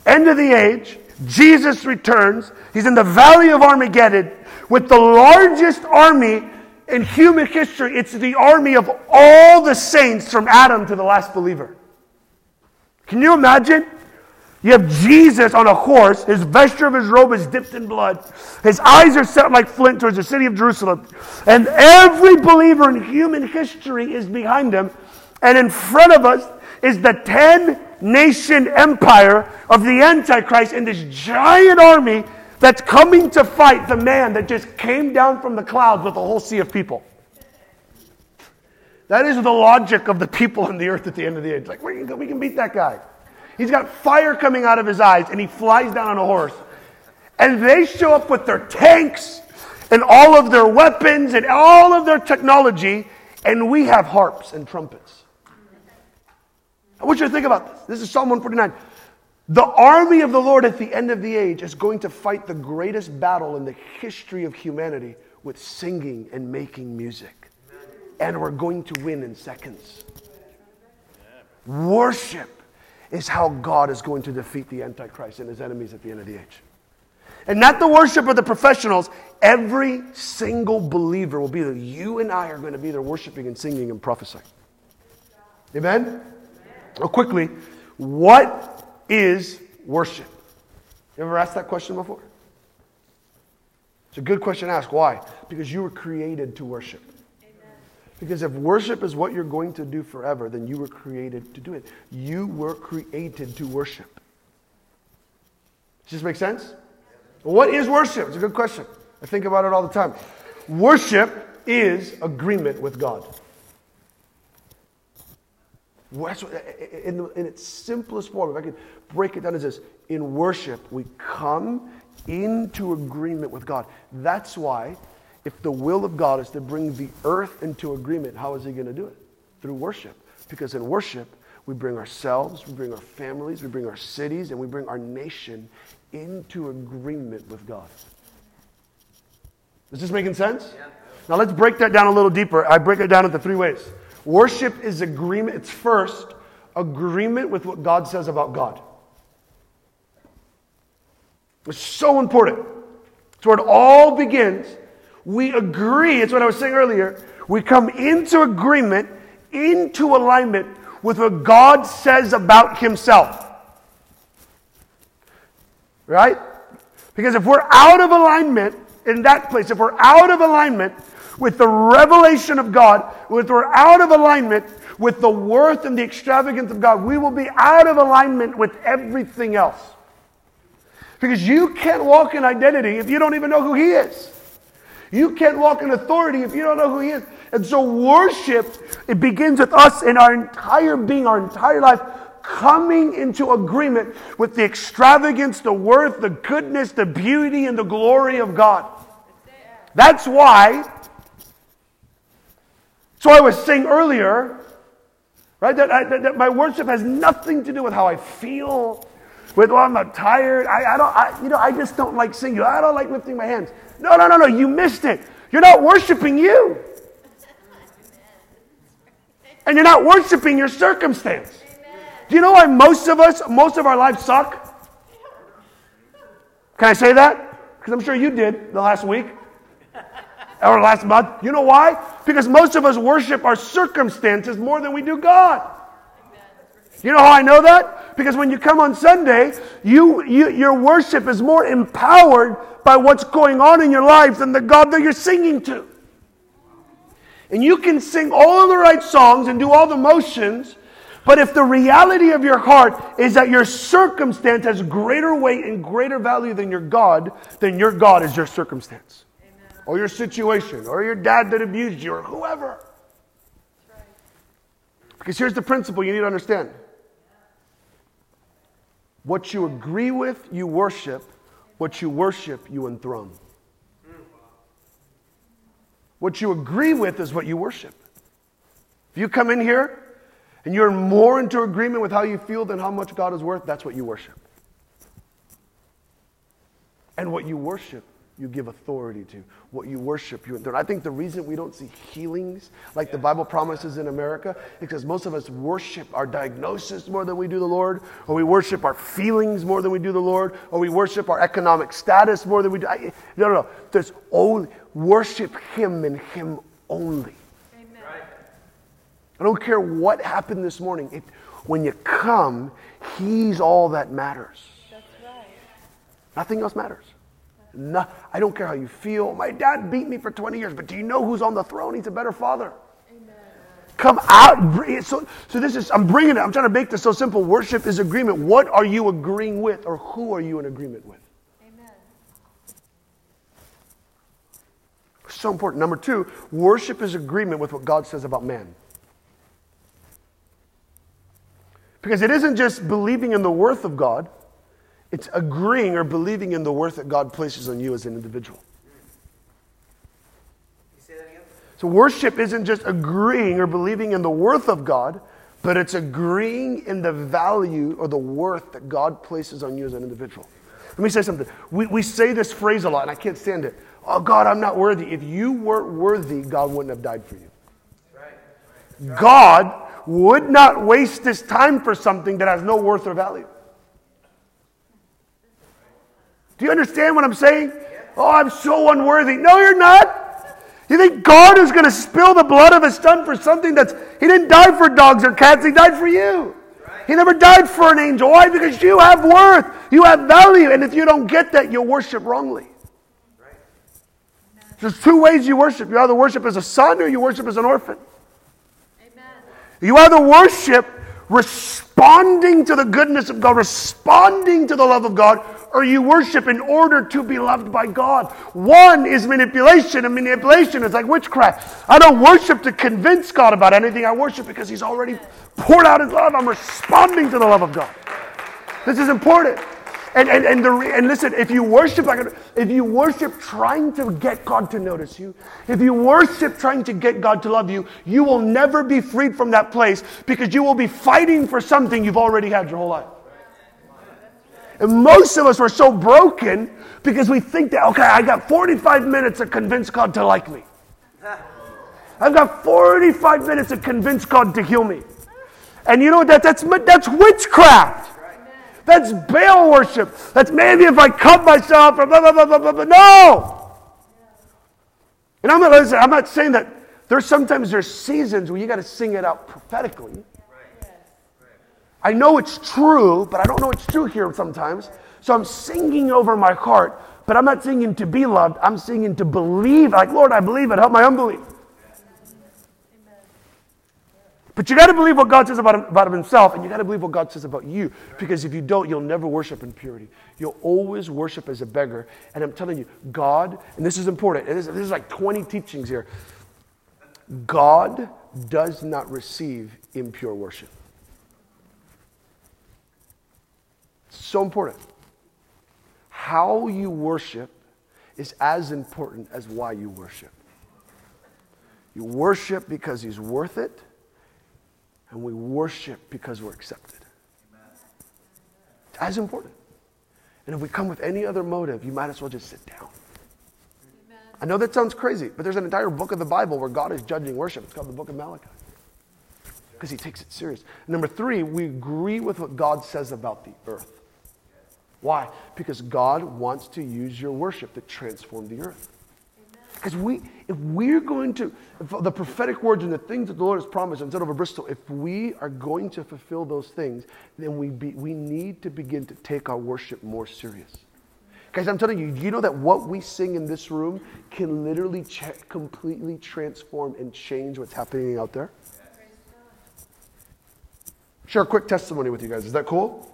B: End of the age, Jesus returns. He's in the valley of Armageddon with the largest army in human history. It's the army of all the saints from Adam to the last believer. Can you imagine? You have Jesus on a horse. His vesture of his robe is dipped in blood. His eyes are set like flint towards the city of Jerusalem. And every believer in human history is behind him. And in front of us is the 10 nation empire of the Antichrist in this giant army that's coming to fight the man that just came down from the clouds with a whole sea of people. That is the logic of the people on the earth at the end of the age. Like, we can, we can beat that guy. He's got fire coming out of his eyes and he flies down on a horse. And they show up with their tanks and all of their weapons and all of their technology, and we have harps and trumpets. I want you to think about this. This is Psalm 149. The army of the Lord at the end of the age is going to fight the greatest battle in the history of humanity with singing and making music. And we're going to win in seconds. Worship is how God is going to defeat the Antichrist and his enemies at the end of the age. And not the worship of the professionals. Every single believer will be there. You and I are going to be there worshiping and singing and prophesying. Amen? Well, quickly, what is worship? You ever asked that question before? It's a good question to ask. Why? Because you were created to worship. Because if worship is what you're going to do forever, then you were created to do it. You were created to worship. Does this make sense? What is worship? It's a good question. I think about it all the time. Worship is agreement with God. Eh, eh, eh, in, the, in its simplest form, if I could break it down as this in worship, we come into agreement with God. That's why if the will of God is to bring the earth into agreement, how is He going to do it? Through worship. Because in worship, we bring ourselves, we bring our families, we bring our cities, and we bring our nation into agreement with God. Is this making sense? Yeah. Now let's break that down a little deeper. I break it down into three ways. Worship is agreement. It's first agreement with what God says about God. It's so important. It's where it all begins we agree, it's what I was saying earlier, we come into agreement, into alignment with what God says about Himself. Right? Because if we're out of alignment in that place, if we're out of alignment with the revelation of God, if we're out of alignment with the worth and the extravagance of God, we will be out of alignment with everything else. Because you can't walk in identity if you don't even know who He is. You can't walk in authority if you don't know who He is. And so worship, it begins with us in our entire being, our entire life, coming into agreement with the extravagance, the worth, the goodness, the beauty, and the glory of God. That's why. So I was saying earlier, right, that, I, that, that my worship has nothing to do with how I feel, with well, I'm not tired. I, I don't, I, you know, I just don't like singing. I don't like lifting my hands. No, no, no, no. You missed it. You're not worshiping you. And you're not worshiping your circumstance. Do you know why most of us, most of our lives suck? Can I say that? Because I'm sure you did the last week or last month. You know why? Because most of us worship our circumstances more than we do God. You know how I know that? Because when you come on Sunday, you, you, your worship is more empowered by what's going on in your life than the God that you're singing to. And you can sing all the right songs and do all the motions, but if the reality of your heart is that your circumstance has greater weight and greater value than your God, then your God is your circumstance. Or your situation, or your dad that abused you, or whoever. Because here's the principle you need to understand what you agree with, you worship. What you worship, you enthrone. What you agree with is what you worship. If you come in here and you're more into agreement with how you feel than how much God is worth, that's what you worship. And what you worship you give authority to. What you worship, you I think the reason we don't see healings like the Bible promises in America is because most of us worship our diagnosis more than we do the Lord, or we worship our feelings more than we do the Lord, or we worship our economic status more than we do. I, no, no, no. There's only worship Him and Him only. Amen. I don't care what happened this morning. It, when you come, He's all that matters. That's right. Nothing else matters. No, I don't care how you feel. My dad beat me for 20 years, but do you know who's on the throne? He's a better father. Amen. Come out. So, so this is, I'm bringing it. I'm trying to make this so simple. Worship is agreement. What are you agreeing with, or who are you in agreement with? Amen. So important. Number two, worship is agreement with what God says about man. Because it isn't just believing in the worth of God. It's agreeing or believing in the worth that God places on you as an individual. Say that again? So worship isn't just agreeing or believing in the worth of God, but it's agreeing in the value or the worth that God places on you as an individual. Let me say something. We, we say this phrase a lot, and I can't stand it. Oh, God, I'm not worthy. If you weren't worthy, God wouldn't have died for you. God would not waste his time for something that has no worth or value. Do you understand what I'm saying? Oh, I'm so unworthy. No, you're not. You think God is going to spill the blood of his son for something that's, he didn't die for dogs or cats, he died for you. He never died for an angel. Why? Because you have worth, you have value, and if you don't get that, you'll worship wrongly. There's two ways you worship. You either worship as a son or you worship as an orphan. Amen. You either worship responding to the goodness of God, responding to the love of God, or you worship in order to be loved by God. One is manipulation, and manipulation is like witchcraft. I don't worship to convince God about anything. I worship because He's already poured out His love. I'm responding to the love of God. This is important. And, and, and, the, and listen, if you worship if you worship trying to get God to notice you, if you worship trying to get God to love you, you will never be freed from that place because you will be fighting for something you've already had your whole life. And most of us are so broken because we think that, okay, I got 45 minutes to convince God to like me. I've got 45 minutes to convince God to heal me. And you know? That, that's, that's witchcraft. That's Baal worship. That's maybe if I cut myself or blah, blah, blah, blah, blah, blah. No! And I'm not, listen, I'm not saying that there's sometimes there's seasons where you got to sing it out prophetically. I know it's true, but I don't know it's true here sometimes. So I'm singing over my heart, but I'm not singing to be loved. I'm singing to believe. Like, Lord, I believe it. Help my unbelief. But you got to believe what God says about, about himself, and you got to believe what God says about you. Because if you don't, you'll never worship in purity. You'll always worship as a beggar. And I'm telling you, God, and this is important, this, this is like 20 teachings here. God does not receive impure worship. So important. How you worship is as important as why you worship. You worship because He's worth it and we worship because we're accepted. It's as important. And if we come with any other motive, you might as well just sit down. Amen. I know that sounds crazy, but there's an entire book of the Bible where God is judging worship. It's called the book of Malachi because he takes it serious. Number three, we agree with what God says about the earth. Why? Because God wants to use your worship to transform the earth. Because we, if we're going to, the prophetic words and the things that the Lord has promised instead of a Bristol, if we are going to fulfill those things, then we, be, we need to begin to take our worship more serious. Guys, I'm telling you, you know that what we sing in this room can literally completely transform and change what's happening out there? Share a quick testimony with you guys. Is that cool?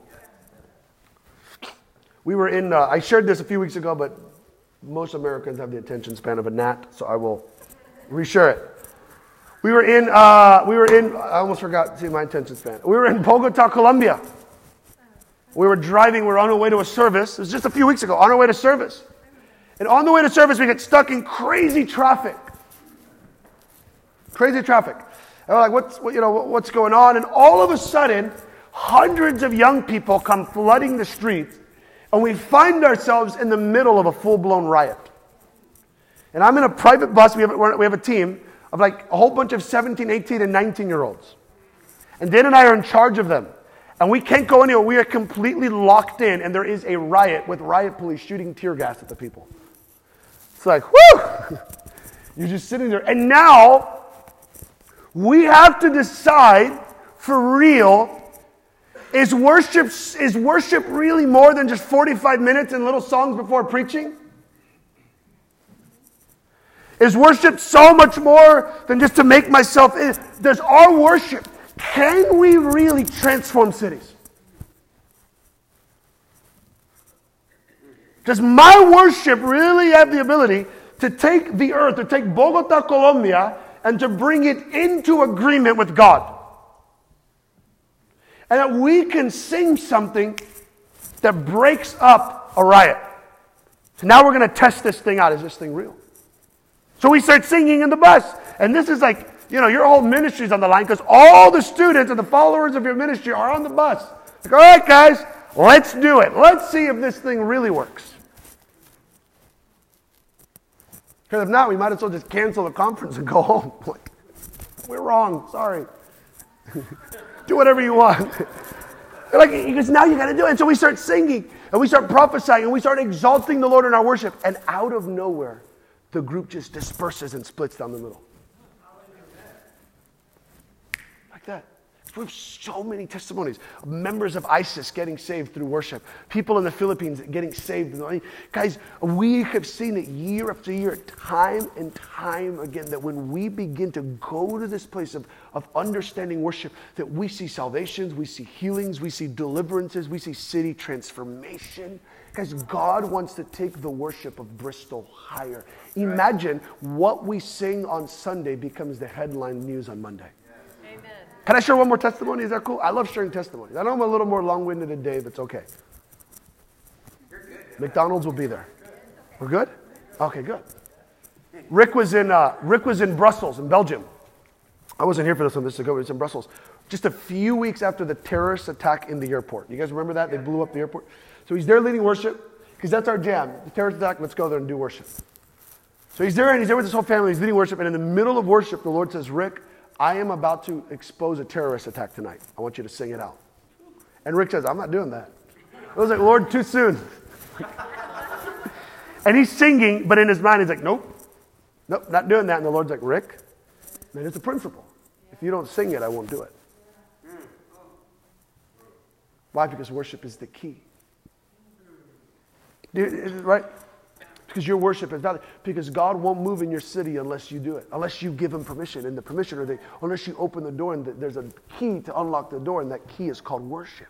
B: We were in, uh, I shared this a few weeks ago, but most Americans have the attention span of a gnat, so I will reshare it. We were in, uh, we were in, I almost forgot to see my attention span. We were in Bogota, Colombia. We were driving, we were on our way to a service. It was just a few weeks ago, on our way to service. And on the way to service, we get stuck in crazy traffic. Crazy traffic. And we're like, what's, what, you know, what's going on? And all of a sudden, hundreds of young people come flooding the streets and we find ourselves in the middle of a full blown riot. And I'm in a private bus. We have, we have a team of like a whole bunch of 17, 18, and 19 year olds. And Dan and I are in charge of them. And we can't go anywhere. We are completely locked in, and there is a riot with riot police shooting tear gas at the people. It's like, whoo! <laughs> You're just sitting there. And now we have to decide for real is worship, is worship really more than just 45 minutes and little songs before preaching? Is worship so much more than just to make myself? Eh, does our worship, can we really transform cities? Does my worship really have the ability to take the earth, to take Bogota, Colombia, and to bring it into agreement with God? And that we can sing something that breaks up a riot. So now we're going to test this thing out. Is this thing real? So we start singing in the bus. And this is like, you know, your whole ministry's on the line because all the students and the followers of your ministry are on the bus. Like, all right, guys, let's do it. Let's see if this thing really works. Because if not, we might as well just cancel the conference and go home. <laughs> We're wrong. Sorry. <laughs> do whatever you want. <laughs> like, because now you got to do it. And so we start singing and we start prophesying and we start exalting the Lord in our worship. And out of nowhere, the group just disperses and splits down the middle. Like that. We have so many testimonies members of ISIS getting saved through worship, people in the Philippines getting saved. Guys, we have seen it year after year, time and time again, that when we begin to go to this place of, of understanding worship, that we see salvations, we see healings, we see deliverances, we see city transformation. Guys, God wants to take the worship of Bristol higher. Imagine what we sing on Sunday becomes the headline news on Monday. Can I share one more testimony? Is that cool? I love sharing testimonies. I know I'm a little more long winded today, but it's okay. McDonald's will be there. We're good? Okay, good. Rick was in, uh, Rick was in Brussels, in Belgium. I wasn't here for this one, this is ago, was in Brussels. Just a few weeks after the terrorist attack in the airport. You guys remember that? They blew up the airport. So he's there leading worship, because that's our jam. The terrorist attack, let's go there and do worship. So he's there and he's there with his whole family, he's leading worship, and in the middle of worship, the Lord says, Rick, I am about to expose a terrorist attack tonight. I want you to sing it out. And Rick says, I'm not doing that. I was like, Lord, too soon. <laughs> and he's singing, but in his mind, he's like, nope, nope, not doing that. And the Lord's like, Rick, man, it's a principle. If you don't sing it, I won't do it. Why? Because worship is the key. Right? Because your worship is valid. Because God won't move in your city unless you do it, unless you give Him permission. And the permission, or the, unless you open the door, and the, there's a key to unlock the door, and that key is called worship.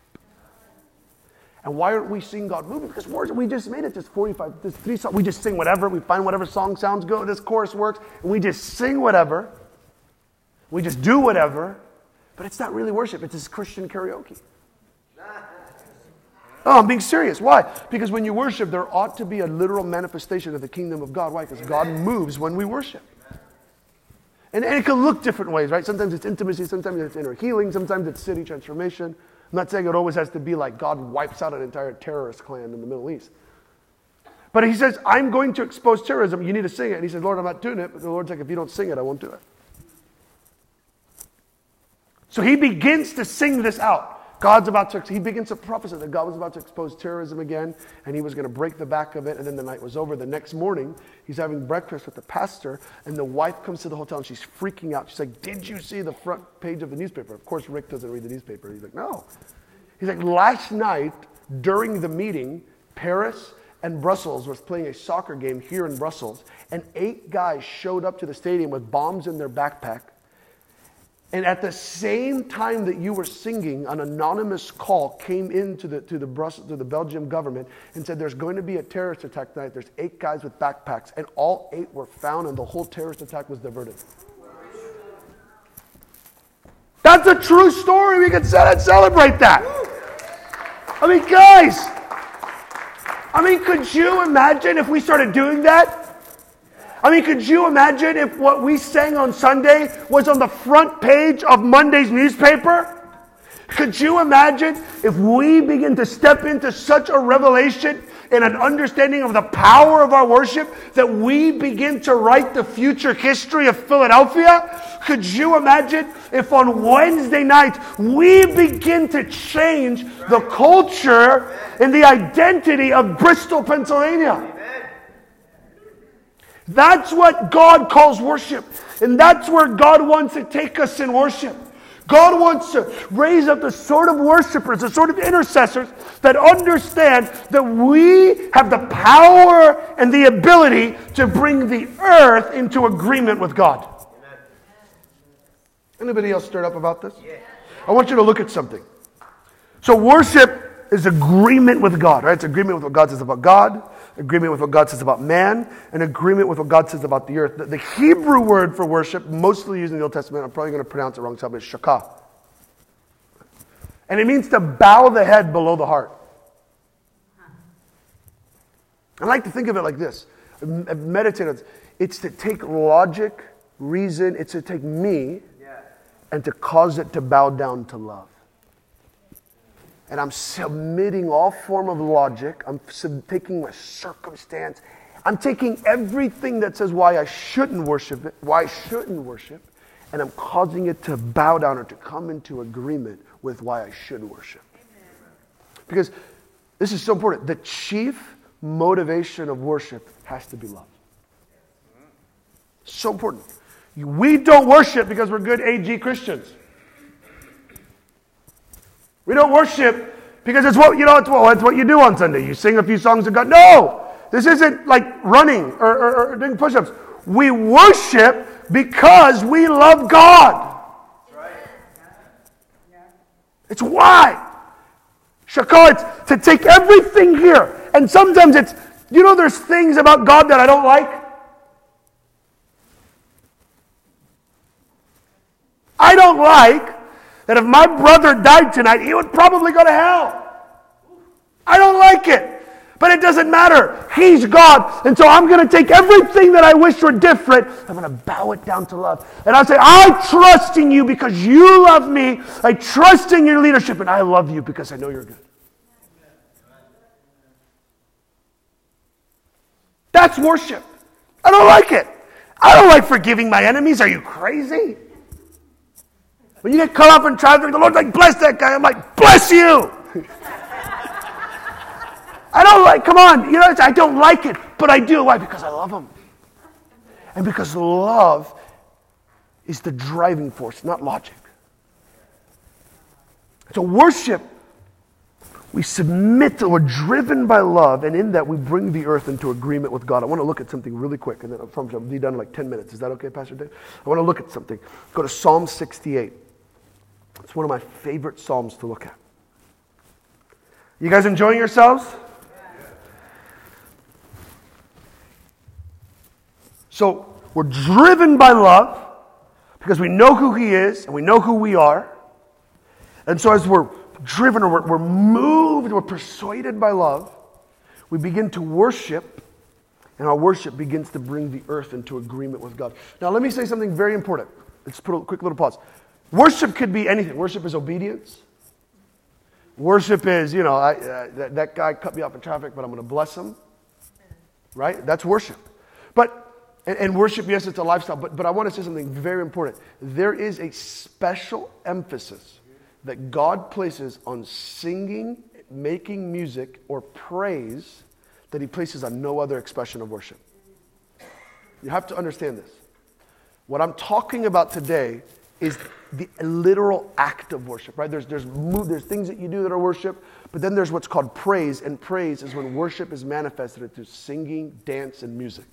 B: And why aren't we seeing God moving? Because worship, we just made it just 45, just three songs. We just sing whatever. We find whatever song sounds good. This chorus works. And we just sing whatever. We just do whatever. But it's not really worship. It's just Christian karaoke. Oh, I'm being serious. Why? Because when you worship, there ought to be a literal manifestation of the kingdom of God. Why? Because God moves when we worship. And, and it can look different ways, right? Sometimes it's intimacy, sometimes it's inner healing, sometimes it's city transformation. I'm not saying it always has to be like God wipes out an entire terrorist clan in the Middle East. But he says, I'm going to expose terrorism. You need to sing it. And he says, Lord, I'm not doing it. But the Lord's like, if you don't sing it, I won't do it. So he begins to sing this out. God's about to, he begins to prophesy that God was about to expose terrorism again, and he was going to break the back of it, and then the night was over. The next morning, he's having breakfast with the pastor, and the wife comes to the hotel, and she's freaking out. She's like, Did you see the front page of the newspaper? Of course, Rick doesn't read the newspaper. He's like, No. He's like, Last night, during the meeting, Paris and Brussels was playing a soccer game here in Brussels, and eight guys showed up to the stadium with bombs in their backpack and at the same time that you were singing, an anonymous call came into the, to, the Brussels, to the Belgium government and said, There's going to be a terrorist attack tonight. There's eight guys with backpacks, and all eight were found, and the whole terrorist attack was diverted. That's a true story. We can celebrate that. I mean, guys, I mean, could you imagine if we started doing that? I mean, could you imagine if what we sang on Sunday was on the front page of Monday's newspaper? Could you imagine if we begin to step into such a revelation and an understanding of the power of our worship that we begin to write the future history of Philadelphia? Could you imagine if on Wednesday night we begin to change the culture and the identity of Bristol, Pennsylvania? That's what God calls worship. And that's where God wants to take us in worship. God wants to raise up the sort of worshipers, the sort of intercessors that understand that we have the power and the ability to bring the earth into agreement with God. Anybody else stirred up about this? I want you to look at something. So worship is agreement with God, right? It's agreement with what God says about God agreement with what God says about man, and agreement with what God says about the earth. The, the Hebrew word for worship, mostly used in the Old Testament, I'm probably going to pronounce it wrong, so it's shakah. And it means to bow the head below the heart. I like to think of it like this. I've meditated. It's to take logic, reason, it's to take me and to cause it to bow down to love. And I'm submitting all form of logic. I'm sub- taking my circumstance. I'm taking everything that says why I shouldn't worship it, why I shouldn't worship, and I'm causing it to bow down or to come into agreement with why I should worship. Because this is so important. The chief motivation of worship has to be love. So important. We don't worship because we're good AG Christians. We don't worship because it's what you know. It's it's what you do on Sunday. You sing a few songs of God. No, this isn't like running or, or, or doing push-ups. We worship because we love God. It's why. Shakal, it's to take everything here. And sometimes it's, you know, there's things about God that I don't like. I don't like that if my brother died tonight, he would probably go to hell. I don't like it. But it doesn't matter. He's God. And so I'm going to take everything that I wish were different. I'm going to bow it down to love. And I say, I trust in you because you love me. I trust in your leadership and I love you because I know you're good. That's worship. I don't like it. I don't like forgiving my enemies. Are you crazy? When you get cut off in traffic, the Lord's like, bless that guy. I'm like, bless you. I don't like, come on, you know, I don't like it, but I do. Why? Because I love him. And because love is the driving force, not logic. So worship, we submit to, we're driven by love, and in that we bring the earth into agreement with God. I want to look at something really quick, and then I'll be done in like 10 minutes. Is that okay, Pastor Dave? I want to look at something. Go to Psalm 68. It's one of my favorite Psalms to look at. You guys enjoying yourselves? So we're driven by love because we know who He is and we know who we are. And so as we're driven or we're, moved, we're persuaded by love, we begin to worship, and our worship begins to bring the earth into agreement with God. Now, let me say something very important. Let's put a quick little pause. Worship could be anything. Worship is obedience. Worship is, you know, I, uh, that, that guy cut me off in traffic, but I'm going to bless him. Right? That's worship. But and, and worship, yes, it's a lifestyle, but, but I want to say something very important. There is a special emphasis that God places on singing, making music, or praise that He places on no other expression of worship. You have to understand this. What I'm talking about today is the literal act of worship, right? There's, there's, there's things that you do that are worship, but then there's what's called praise, and praise is when worship is manifested through singing, dance, and music.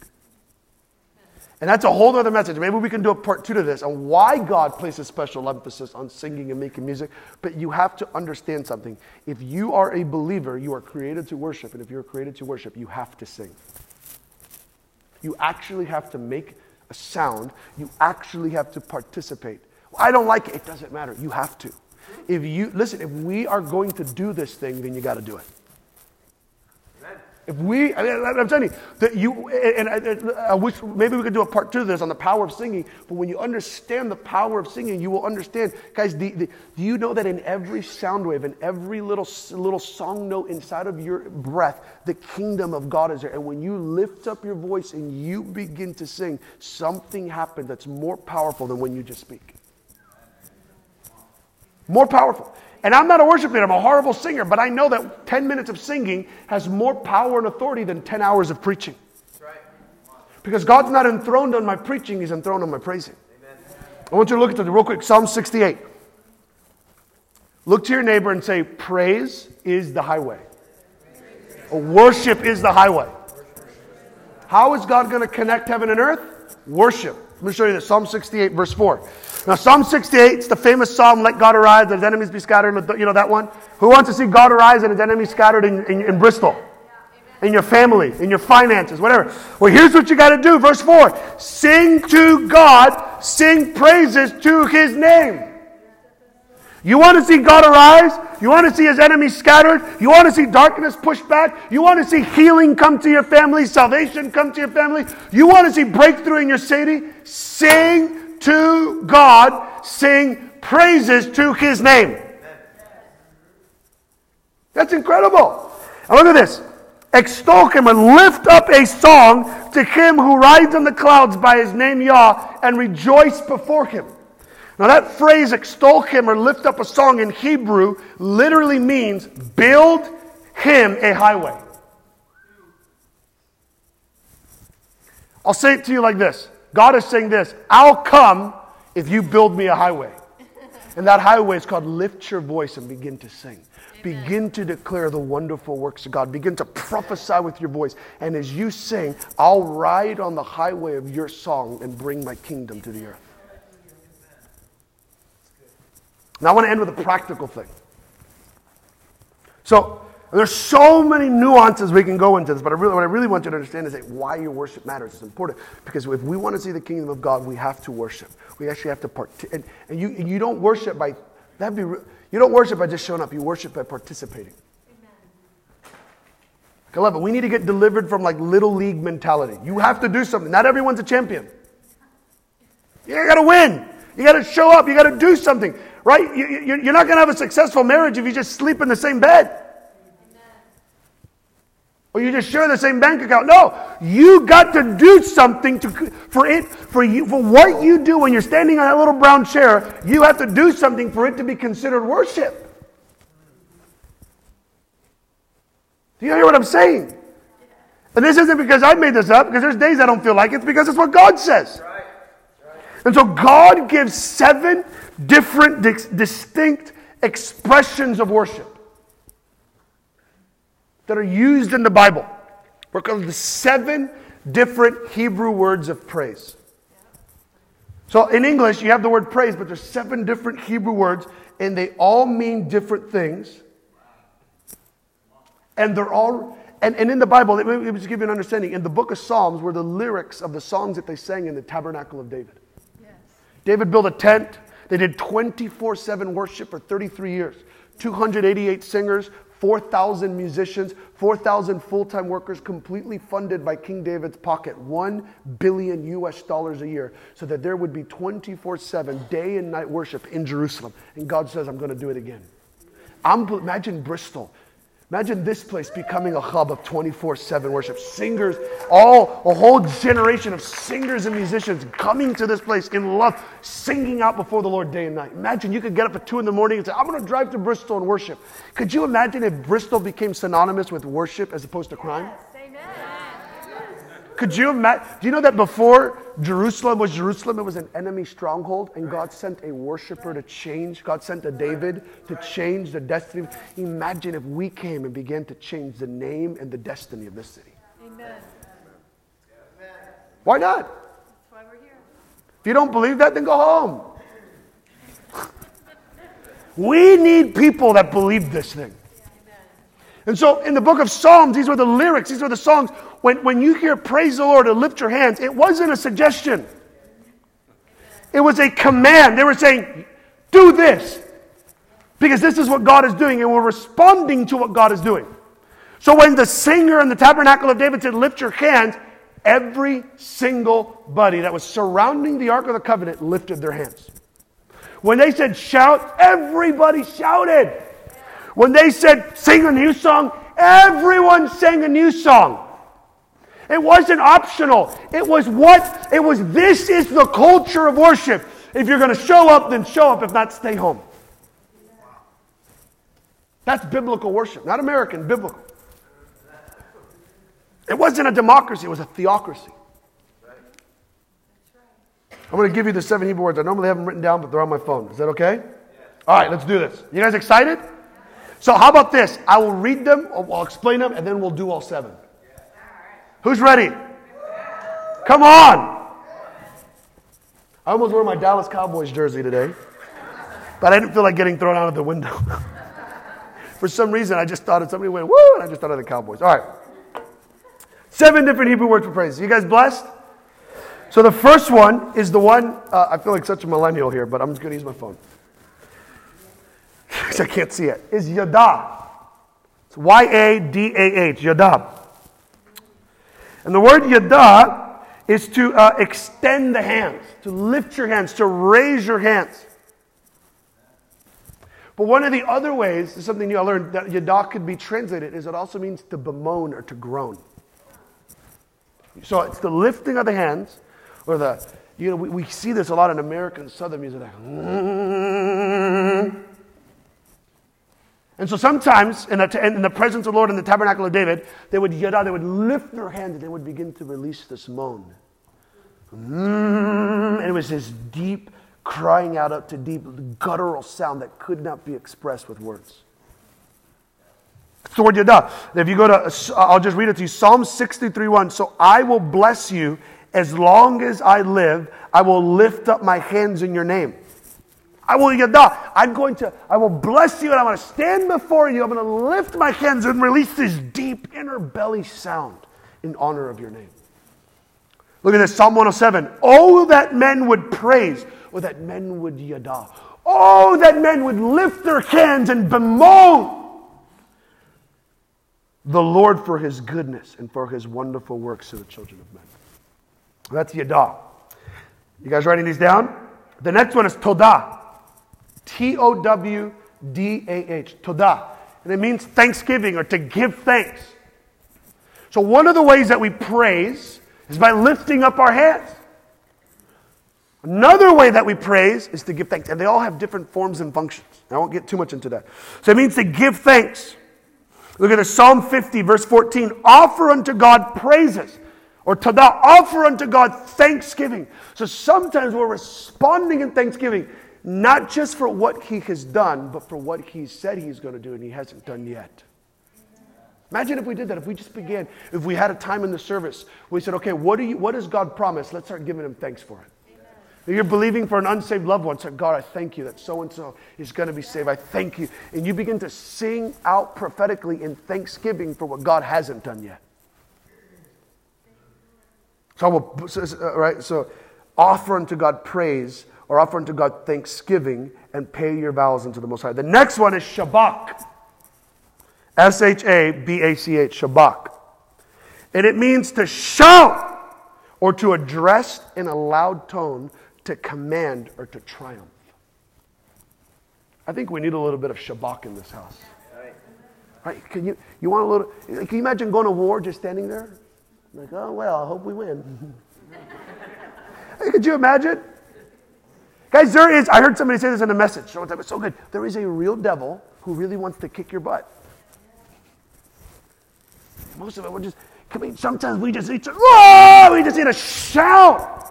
B: And that's a whole other message. Maybe we can do a part two to this on why God places special emphasis on singing and making music. But you have to understand something. If you are a believer, you are created to worship. And if you're created to worship, you have to sing. You actually have to make a sound. You actually have to participate. I don't like it. It doesn't matter. You have to. If you, listen, if we are going to do this thing, then you got to do it. If we, I I'm telling you, that you, and I, I, wish maybe we could do a part two of this on the power of singing, but when you understand the power of singing, you will understand. Guys, the, the, do you know that in every sound wave, in every little, little song note inside of your breath, the kingdom of God is there? And when you lift up your voice and you begin to sing, something happens that's more powerful than when you just speak. More powerful. And I'm not a worship leader, I'm a horrible singer, but I know that 10 minutes of singing has more power and authority than 10 hours of preaching. Because God's not enthroned on my preaching, He's enthroned on my praising. I want you to look at it real quick Psalm 68. Look to your neighbor and say, Praise is the highway. Or worship is the highway. How is God going to connect heaven and earth? Worship. Let me show you this. Psalm 68, verse 4. Now, Psalm 68, it's the famous psalm, let God arise and his enemies be scattered. You know that one? Who wants to see God arise and his enemies scattered in, in, in Bristol? In your family, in your finances, whatever. Well, here's what you got to do. Verse 4 Sing to God, sing praises to his name. You want to see God arise? You want to see his enemies scattered? You want to see darkness pushed back? You want to see healing come to your family, salvation come to your family? You want to see breakthrough in your city? Sing to God, sing praises to his name. That's incredible. And look at this. Extol him and lift up a song to him who rides on the clouds by his name Yah and rejoice before him. Now, that phrase, extol him or lift up a song in Hebrew, literally means build him a highway. I'll say it to you like this God is saying this I'll come if you build me a highway. And that highway is called lift your voice and begin to sing. Amen. Begin to declare the wonderful works of God. Begin to prophesy with your voice. And as you sing, I'll ride on the highway of your song and bring my kingdom to the earth. Now, I want to end with a practical thing. So, there's so many nuances we can go into this, but I really, what I really want you to understand is that why your worship matters. It's important because if we want to see the kingdom of God, we have to worship. We actually have to part. And, and you, you don't worship by that be you don't worship by just showing up. You worship by participating. I love it. We need to get delivered from like little league mentality. You have to do something. Not everyone's a champion. You got to win. You got to show up. You got to do something. Right? You, are not going to have a successful marriage if you just sleep in the same bed. Or you just share the same bank account. No, you got to do something to, for it, for you, for what you do when you're standing on that little brown chair. You have to do something for it to be considered worship. Do you hear what I'm saying? And this isn't because I made this up, because there's days I don't feel like it. It's because it's what God says. And so God gives seven different, distinct expressions of worship that are used in the Bible. We're called the seven different Hebrew words of praise. So in English, you have the word praise, but there's seven different Hebrew words, and they all mean different things. And they're all, and, and in the Bible, let me just give you an understanding. In the book of Psalms were the lyrics of the songs that they sang in the tabernacle of David. Yes. David built a tent. They did 24 7 worship for 33 years. 288 singers, 4,000 musicians, 4,000 full time workers, completely funded by King David's pocket, 1 billion US dollars a year, so that there would be 24 7 day and night worship in Jerusalem. And God says, I'm going to do it again. I'm, imagine Bristol. Imagine this place becoming a hub of 24 7 worship. Singers, all, a whole generation of singers and musicians coming to this place in love, singing out before the Lord day and night. Imagine you could get up at 2 in the morning and say, I'm going to drive to Bristol and worship. Could you imagine if Bristol became synonymous with worship as opposed to crime? Could you imagine? Do you know that before Jerusalem was Jerusalem, it was an enemy stronghold, and God sent a worshiper to change? God sent a David to change the destiny. Imagine if we came and began to change the name and the destiny of this city. Amen. Why not? That's why we're here. If you don't believe that, then go home. we need people that believe this thing. And so in the book of Psalms, these were the lyrics, these were the songs when, when you hear praise the Lord and lift your hands, it wasn't a suggestion. It was a command. They were saying, do this. Because this is what God is doing, and we're responding to what God is doing. So when the singer in the tabernacle of David said, Lift your hands, every single buddy that was surrounding the Ark of the Covenant lifted their hands. When they said shout, everybody shouted. When they said sing a new song, everyone sang a new song. It wasn't optional. It was what? It was this is the culture of worship. If you're going to show up, then show up. If not, stay home. That's biblical worship, not American, biblical. It wasn't a democracy, it was a theocracy. I'm going to give you the seven Hebrew words. I normally have them written down, but they're on my phone. Is that okay? All right, let's do this. You guys excited? So, how about this? I will read them, I'll explain them, and then we'll do all seven. Who's ready? Come on. I almost wore my Dallas Cowboys jersey today, but I didn't feel like getting thrown out of the window. <laughs> For some reason, I just thought of somebody went, woo, and I just thought of the Cowboys. All right. Seven different Hebrew words for praise. You guys blessed? So the first one is the one, uh, I feel like such a millennial here, but I'm just going to use my phone. <laughs> because I can't see it. it, is yada. It's Y A D A H, yada. And the word yada is to uh, extend the hands, to lift your hands, to raise your hands. But one of the other ways, is something I learned, that yada could be translated, is it also means to bemoan or to groan. So it's the lifting of the hands, or the, you know, we, we see this a lot in American Southern music. Like, <laughs> and so sometimes in the, in the presence of the Lord in the tabernacle of David, they would yada, they would lift their hand and they would begin to release this moan. Mm, and it was this deep crying out up to deep guttural sound that could not be expressed with words. It's yada. If you go to, I'll just read it to you Psalm 63 1. So I will bless you as long as I live. I will lift up my hands in your name. I will. I'm going to, I will bless you and I'm going to stand before you. I'm going to lift my hands and release this deep inner belly sound in honor of your name. Look at this Psalm 107. Oh, that men would praise, or that men would yada. Oh, that men would lift their hands and bemoan the Lord for his goodness and for his wonderful works to the children of men. That's yada. You guys writing these down? The next one is todah. T O W D A H, Todah. And it means thanksgiving or to give thanks. So, one of the ways that we praise is by lifting up our hands. Another way that we praise is to give thanks. And they all have different forms and functions. I won't get too much into that. So, it means to give thanks. Look at the Psalm 50, verse 14. Offer unto God praises. Or Todah, offer unto God thanksgiving. So sometimes we're responding in thanksgiving not just for what he has done, but for what he said he's going to do and he hasn't done yet. Imagine if we did that, if we just began, if we had a time in the service we said, okay, what, do you, what does God promise? Let's start giving him thanks for it. You're believing for an unsaved loved one, say, God, I thank you that so and so is going to be saved. I thank you. And you begin to sing out prophetically in thanksgiving for what God hasn't done yet. So, right, so offer unto God praise or offer unto God thanksgiving and pay your vows unto the Most High. The next one is Shabach. S H A B A C H, Shabach. And it means to shout or to address in a loud tone, to command or to triumph. I think we need a little bit of Shabach in this house. Right? Can you, you want a little, can you imagine going to war just standing there? Like, oh, well, I hope we win. <laughs> Could you imagine? Guys, there is, I heard somebody say this in a message, so it's so good. There is a real devil who really wants to kick your butt. Most of it, we're just, we, sometimes we just need to, oh, we just need to shout.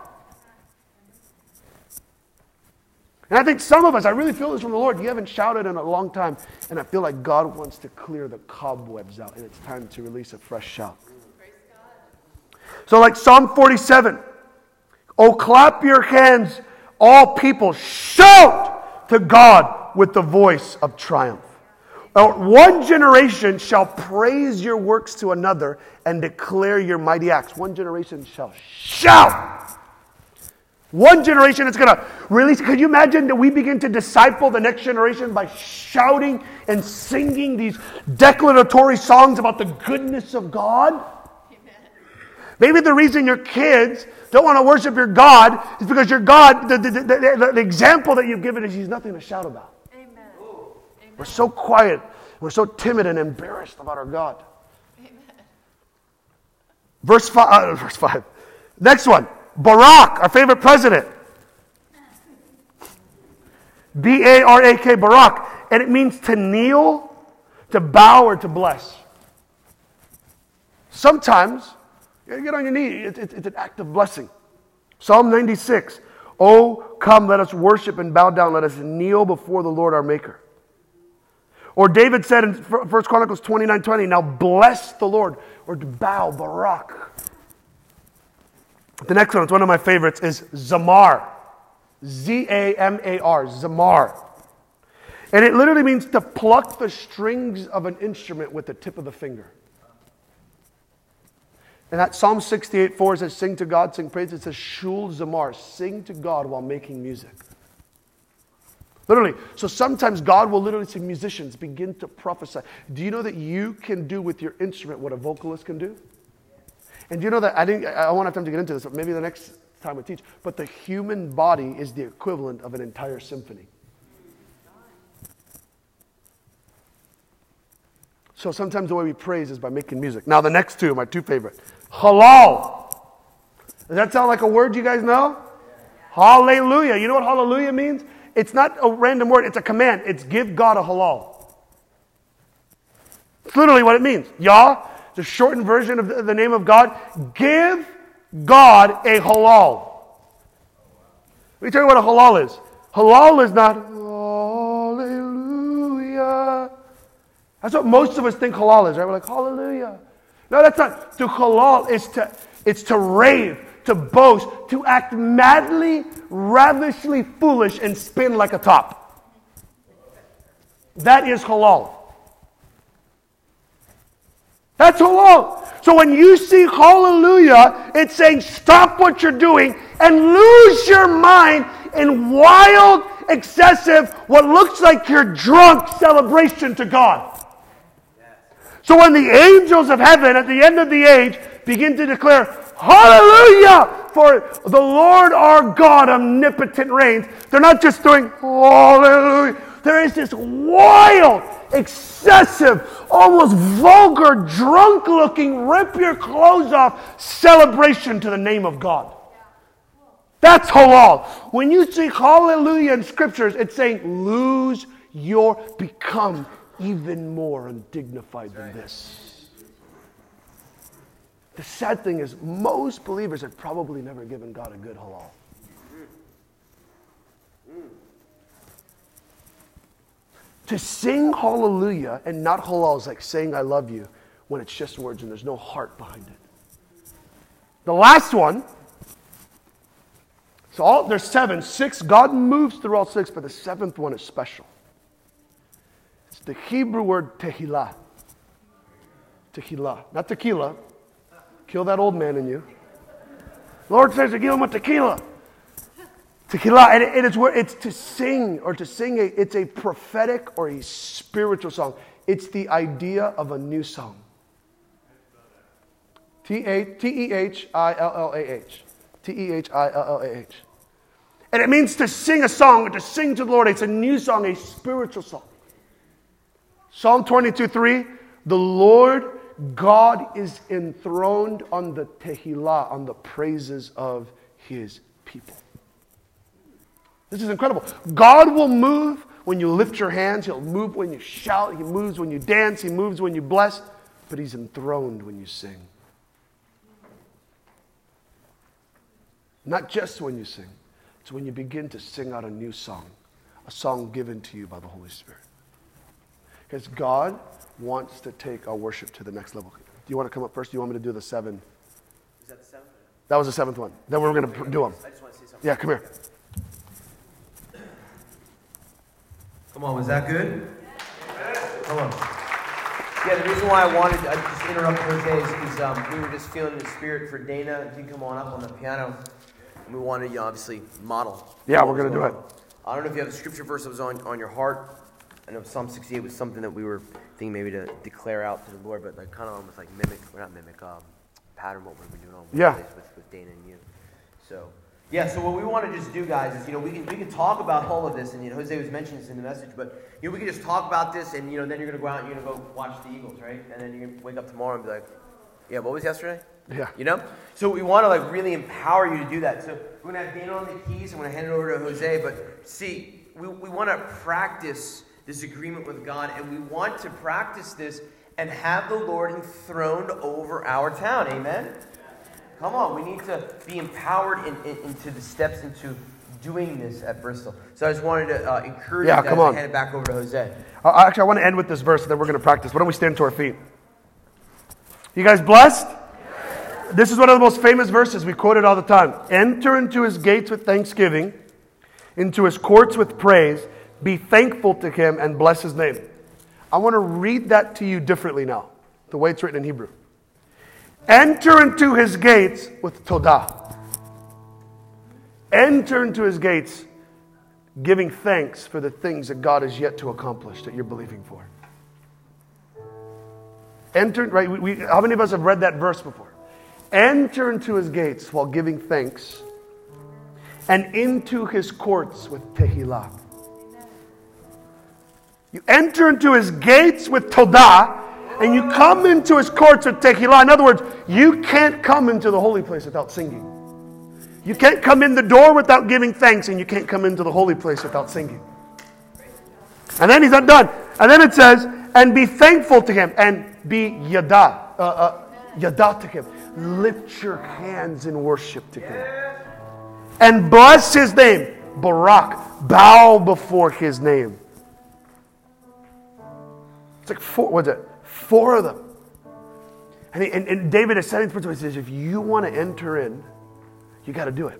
B: And I think some of us, I really feel this from the Lord. You haven't shouted in a long time, and I feel like God wants to clear the cobwebs out, and it's time to release a fresh shout. So, like Psalm 47, oh, clap your hands all people shout to God with the voice of triumph. One generation shall praise your works to another and declare your mighty acts. One generation shall shout. One generation is going to release. Could you imagine that we begin to disciple the next generation by shouting and singing these declaratory songs about the goodness of God? Amen. Maybe the reason your kids don't want to worship your God is because your God, the, the, the, the example that you've given is He's nothing to shout about. Amen. We're so quiet. We're so timid and embarrassed about our God. Amen. Verse 5, uh, <laughs> verse 5. Next one Barak, our favorite president. B A R A K, Barak. And it means to kneel, to bow, or to bless. Sometimes you get on your knees. It's, it's, it's an act of blessing. Psalm 96. Oh, come, let us worship and bow down. Let us kneel before the Lord our Maker. Or David said in 1 Chronicles 29 20, now bless the Lord, or bow, Barak. The next one, it's one of my favorites, is Zamar. Z A M A R, Zamar. And it literally means to pluck the strings of an instrument with the tip of the finger. And that Psalm 68 4 says, Sing to God, sing praise. It says, Shul Zamar, sing to God while making music. Literally. So sometimes God will literally say, musicians, begin to prophesy. Do you know that you can do with your instrument what a vocalist can do? And do you know that I didn't I won't have time to get into this, but maybe the next time I teach, but the human body is the equivalent of an entire symphony. So sometimes the way we praise is by making music. Now the next two, my two favorite. Halal. Does that sound like a word you guys know? Hallelujah. You know what hallelujah means? It's not a random word, it's a command. It's give God a halal. It's literally what it means. Yah, the shortened version of the, name of God. Give God a halal. Let me tell you what a halal is. Halal is not hallelujah. That's what most of us think halal is, right? We're like, hallelujah. No, that's not. To halal is to, it's to rave, to boast, to act madly, ravishly foolish, and spin like a top. That is halal. That's halal. So when you see hallelujah, it's saying stop what you're doing and lose your mind in wild, excessive, what looks like your drunk celebration to God. So when the angels of heaven at the end of the age begin to declare, Hallelujah! For the Lord our God omnipotent reigns, they're not just doing Hallelujah. There is this wild, excessive, almost vulgar, drunk looking, rip your clothes off celebration to the name of God. That's halal. When you see hallelujah in scriptures, it's saying lose your, become even more undignified than this. The sad thing is, most believers have probably never given God a good halal. To sing hallelujah and not halal is like saying I love you when it's just words and there's no heart behind it. The last one, so all, there's seven, six, God moves through all six, but the seventh one is special. The Hebrew word tehillah. Tehillah. Not tequila. Kill that old man in you. Lord says to give him a tequila. Tequila, and it is where it's to sing or to sing a, it's a prophetic or a spiritual song. It's the idea of a new song. T E H I L L A H. T E H I L L A H. And it means to sing a song to sing to the Lord. It's a new song, a spiritual song. Psalm 22 3 The Lord God is enthroned on the Tehillah, on the praises of his people. This is incredible. God will move when you lift your hands, He'll move when you shout, He moves when you dance, He moves when you bless, but He's enthroned when you sing. Not just when you sing, it's when you begin to sing out a new song, a song given to you by the Holy Spirit. Because God wants to take our worship to the next level. Do you want to come up first? Do you want me to do the seven?
A: Is that the seventh?
B: That was the seventh one. Then we're going to do them.
A: I just want to see something.
B: Yeah, come here.
A: Come on, was that good? Come on. Yeah, the reason why I wanted to I just interrupt Jose is, is um, we were just feeling the spirit for Dana. If you come on up on the piano, and we wanted to obviously model.
B: Yeah, we're gonna do it.
A: I don't know if you have a scripture verse that was on, on your heart. I know Psalm 68 was something that we were thinking maybe to declare out to the Lord, but like kind of almost like mimic, or not mimic, um, pattern what we've been doing on
B: Yeah.
A: With, with Dana and you. So, yeah, so what we want to just do, guys, is, you know, we can, we can talk about all of this, and, you know, Jose was mentioning this in the message, but, you know, we can just talk about this, and, you know, then you're going to go out and you're going to go watch the Eagles, right? And then you're going to wake up tomorrow and be like, yeah, what was yesterday?
B: Yeah.
A: You know? So we want to, like, really empower you to do that. So we're going to have Dana on the keys, I'm going to hand it over to Jose, but see, we, we want to practice this agreement with God, and we want to practice this and have the Lord enthroned over our town. Amen? Come on, we need to be empowered in, in- into the steps into doing this at Bristol. So I just wanted to uh, encourage
B: Yeah,
A: you guys
B: come
A: to
B: on.
A: hand it back over to Jose.
B: Uh, actually, I want to end with this verse, and then we're going to practice. Why don't we stand to our feet? You guys blessed? This is one of the most famous verses. We quote it all the time. Enter into his gates with thanksgiving, into his courts with praise. Be thankful to him and bless his name. I want to read that to you differently now, the way it's written in Hebrew. Enter into his gates with todah. Enter into his gates giving thanks for the things that God has yet to accomplish that you're believing for. Enter, right? We, we, how many of us have read that verse before? Enter into his gates while giving thanks, and into his courts with tehillah. You enter into his gates with todah, and you come into his courts with tehillah. In other words, you can't come into the holy place without singing. You can't come in the door without giving thanks, and you can't come into the holy place without singing. And then he's not done. And then it says, and be thankful to him, and be yada, uh, uh, yada to him. Lift your hands in worship to him. And bless his name. Barak, bow before his name. It's like four, what's it? Four of them. And, he, and, and David is setting the principle. He says, if you want to enter in, you got to do it.